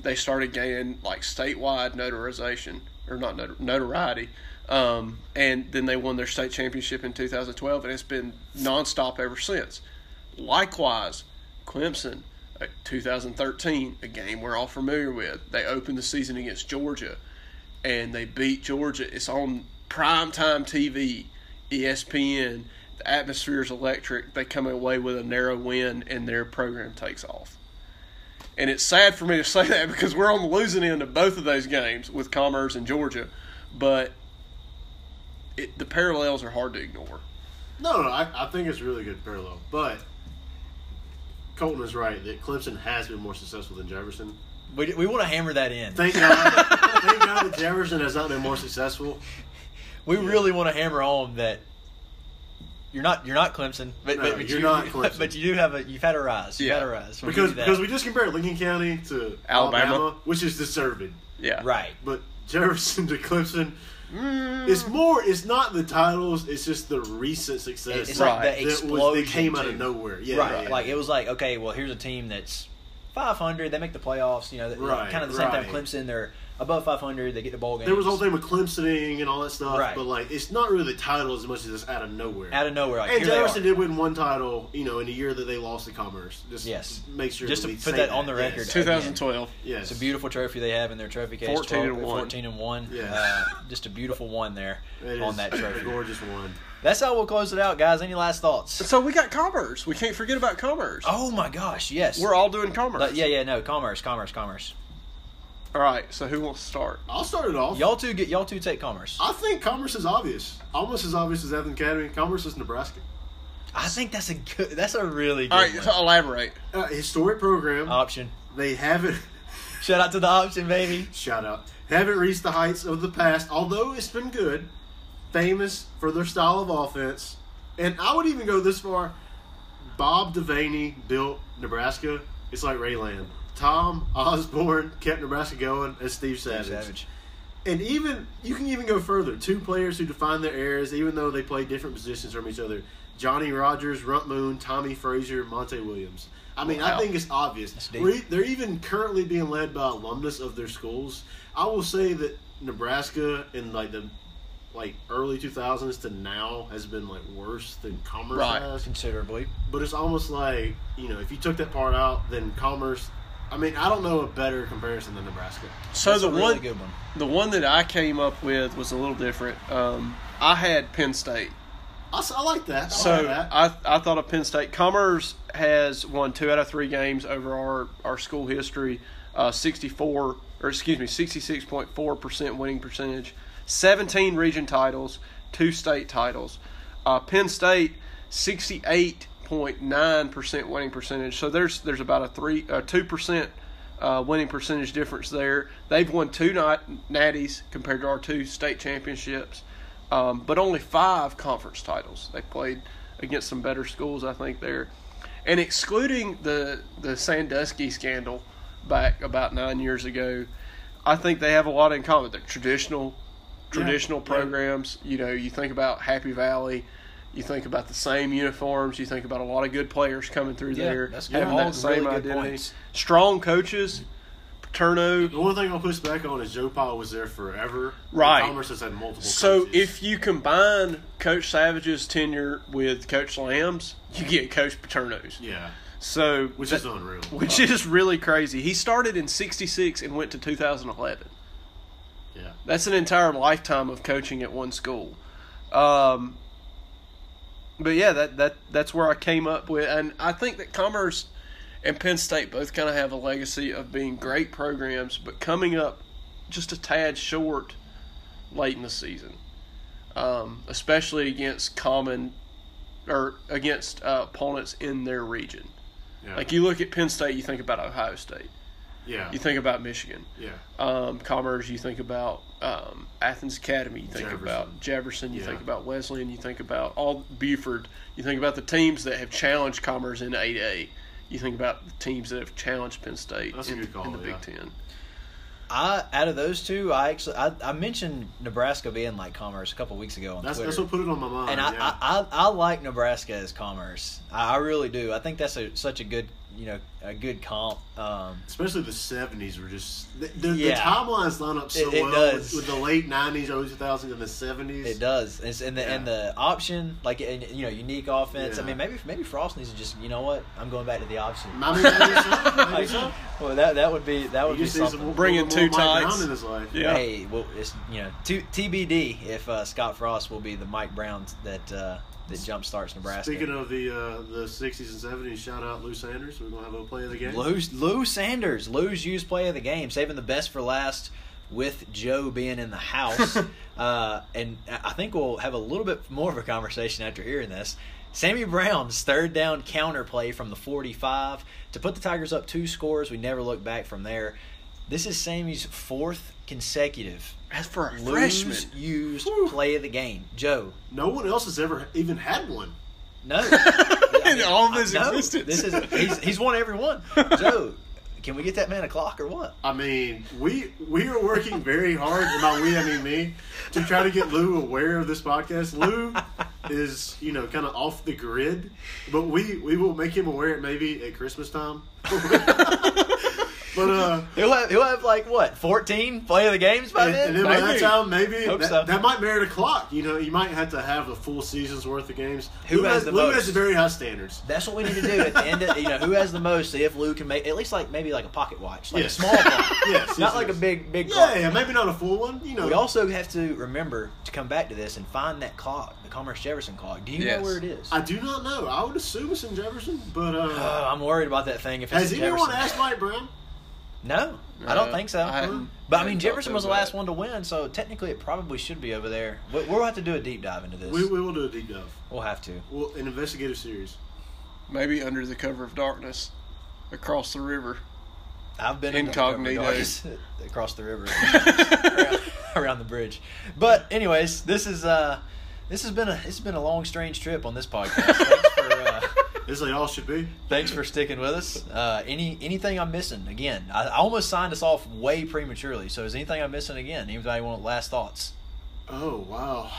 They started gaining like statewide notarization or not notor- notoriety, um, and then they won their state championship in 2012, and it's been nonstop ever since. Likewise, Clemson, uh, 2013, a game we're all familiar with. They opened the season against Georgia, and they beat Georgia. It's on primetime TV, ESPN. The atmosphere is electric. They come away with a narrow win, and their program takes off. And it's sad for me to say that because we're on the losing end of both of those games with Commerce and Georgia, but it, the parallels are hard to ignore. No, no, I, I think it's a really good parallel. But Colton is right that Clemson has been more successful than Jefferson. We, we want to hammer that in. Thank God, thank God that Jefferson has not been more successful. we really want to hammer home that you're not you're not Clemson, but, No, but, but you're you, not Clemson. But you do have a you've had a rise. You've Yeah. had a rise. We'll Because give you that. because we just compared Lincoln County to Alabama. Alabama, which is deserved. Yeah. right. But Jefferson to Clemson. Mm, It's more. It's not the titles. It's just the recent success. It's like Right. the that was, explosion. came out of nowhere. Yeah, right. yeah, Like it was like okay, well here's a team that's 500. They make the playoffs. You know, Right, kind of the same time right. Clemson. They're above 500. They get the bowl game. There was all the whole thing with Clemsoning and all that stuff, Right. but like it's not really the title as much as it's out of nowhere. out of nowhere. Like, and here Jefferson did win one title, you know, in the year that they lost to Commerce. Just Yes. make sure Just to put say that on the Yes. record. 2012. Yes, It's a beautiful trophy they have in their trophy case. 14 and one. 14 and one. Yeah. Uh, just a beautiful one there It on is that a trophy. gorgeous one. That's how we'll close it out, guys. Any last thoughts? So we got commerce. We can't forget about commerce. Oh my gosh, yes. We're all doing commerce. But yeah, yeah, no, commerce, commerce, commerce. All right. So who wants to start? I'll start it off. Y'all two get y'all two take commerce. I think Commerce is obvious, almost as obvious as Athens Academy. Commerce is Nebraska. I think that's a good. That's a really good All right. one. So elaborate. Uh, historic program. option. they haven't. Shout out to the option, baby. shout out. Haven't reached the heights of the past, although it's been good. Famous for their style of offense, and I would even go this far. Bob Devaney built Nebraska. It's like Ray Lamb. Tom Osborne kept Nebraska going as Steve Savage. Savage. And even you can even go further. Two players who define their eras, even though they play different positions from each other. Johnny Rodgers, Runt Moon, Tommie Frazier, Monte Williams. I mean, Wow. I think it's obvious. They're even currently being led by alumnus of their schools. I will say that Nebraska and like the like early 2000s to now has been like worse than Commerce Right. has. Considerably. But it's almost like you know if you took that part out, then Commerce. I mean, I don't know a better comparison than Nebraska. So That's the really one, good one. the one that I came up with was a little different. Um, I had Penn State. I like that. I like So that. I I thought of Penn State. Commerce has won two out of three games over our, our school history. Uh, 64 or excuse me, 66.4 percent winning percentage. 17 region titles, two state titles. Uh, Penn State 68.9 percent winning percentage. So there's there's about a three two percent. Uh, winning percentage difference there. They've won two nat- natties compared to our two state championships um, but only five conference titles. They played against some better schools, I think, there. And excluding the the Sandusky scandal back about nine years ago, I think they have a lot in common. They're traditional, traditional yeah. programs. You know, you think about Happy Valley. You think about the same uniforms. You think about a lot of good players coming through Yeah, there, that's having all that same really good identity. points. Strong coaches, Paterno, The one thing I'll push back on is Joe Powell was there forever. Right. Commerce has had multiple. So coaches. if you combine Coach Savage's tenure with Coach Lamb's, you get Coach Paterno's. yeah, So which that- is unreal. which is really crazy. He started in '66 and went to 2011. Yeah, That's an entire lifetime of coaching at one school. Um, but yeah, that that that's where I came up with, and I think that Commerce and Penn State both kind of have a legacy of being great programs, but coming up just a tad short late in the season, um, especially against common or against uh, opponents in their region. yeah, Like you look at Penn State, you think about Ohio State, yeah, you think about Michigan yeah. um, Commerce, you think about um, Athens Academy, you think Jefferson. about Jefferson, you Yeah. think about Wesleyan, you think about all Buford, you think about the teams that have challenged Commerce in 8A, you think about the teams that have challenged Penn State That's in, call, in the yeah. Big Ten. I out of those two, I actually I, I mentioned Nebraska being like commerce a couple weeks ago on That's Twitter. that's what put it on my mind. and I, yeah. I, I, I like Nebraska as commerce. I, I really do. I think that's a, such a good you know a good comp. Um, Especially the seventies were just the, the, Yeah. the timelines line up so It- it well does. with, with the late nineties, early two thousands, and the seventies. it does. It's, and the and the option like and, you know unique offense. I mean maybe maybe Frost needs to just you know what I'm going back to the option. I mean, maybe so. Maybe Like, so. well, that that would be that He would be just needs something. to Bring in two Mike tights. in his life. Yeah. Hey, well, it's you know t- TBD if uh, Scott Frost will be the Mike Brown that uh, that jump starts Nebraska. Speaking of the uh, the sixties and seventies, shout out Lou Sanders. We're gonna have a play of the game. Lou, Lou Sanders, Lou's used play of the game, saving the best for last with Joe being in the house. uh, and I think we'll have a little bit more of a conversation after hearing this. Sammy Brown's third down counter play from the 45 to put the Tigers up two scores. We never looked back from there. This is Sammy's fourth consecutive As for a Lou's freshman, used Whew. play of the game. Joe, No one else has ever even had one. no. in all of his No, existence. This is he's, he's won every one. Joe, Can we get that man a clock or what? I mean, we we are working very hard, and by we I mean me, to try to get Lou aware of this podcast. Lou is, you know, kind of off the grid, but we we will make him aware maybe at Christmas time. but uh, He'll have, he'll have like what, 14 play of the games by and, then? and then by that Maybe. time, maybe Hope that, so. that might merit a clock. You know, you might have to have a full season's worth of games. Who Lou has the Lou most? has very high standards. That's what we need to do at the end. Of, you know, who has the most? See if Lou can make at least like maybe like a pocket watch, like Yes. a small clock, Yes, not yes, like yes. a big big Yeah, clock. yeah, maybe not a full one. You know, We also have to remember to come back to this and find that clock, the Commerce Jefferson clock. Do you Yes. know where it is? I do not know. I would assume it's in Jefferson, but uh, Oh, I'm worried about that thing. If it's has in anyone Jefferson. asked Mike Brown? No, I don't think so. I but I mean, Jefferson was the last one to win, so technically it probably should be over there. We- We'll have to do a deep dive into this. We, we will do a deep dive. we'll have to. Well, an investigative series. Maybe under the cover of darkness, across the river. I've been Incognito. the across the river, around, around the bridge. But anyways, this is uh, this has been a this has been a long, strange trip on this podcast. Thanks for uh, As they all should be. thanks for sticking with us. Uh, any anything I'm missing? Again, I, I almost signed us off way prematurely. So is anything I'm missing again? Anybody want last thoughts? Oh wow,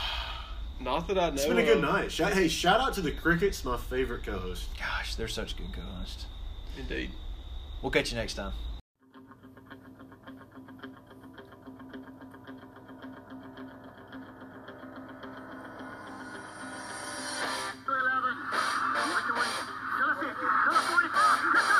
Not that I know. it's been a good night. Shout, hey, shout out to the Crickets, my favorite co-host. Gosh, they're such good co-hosts. Indeed. We'll catch you next time. Shut up, boys! Shut up, boys!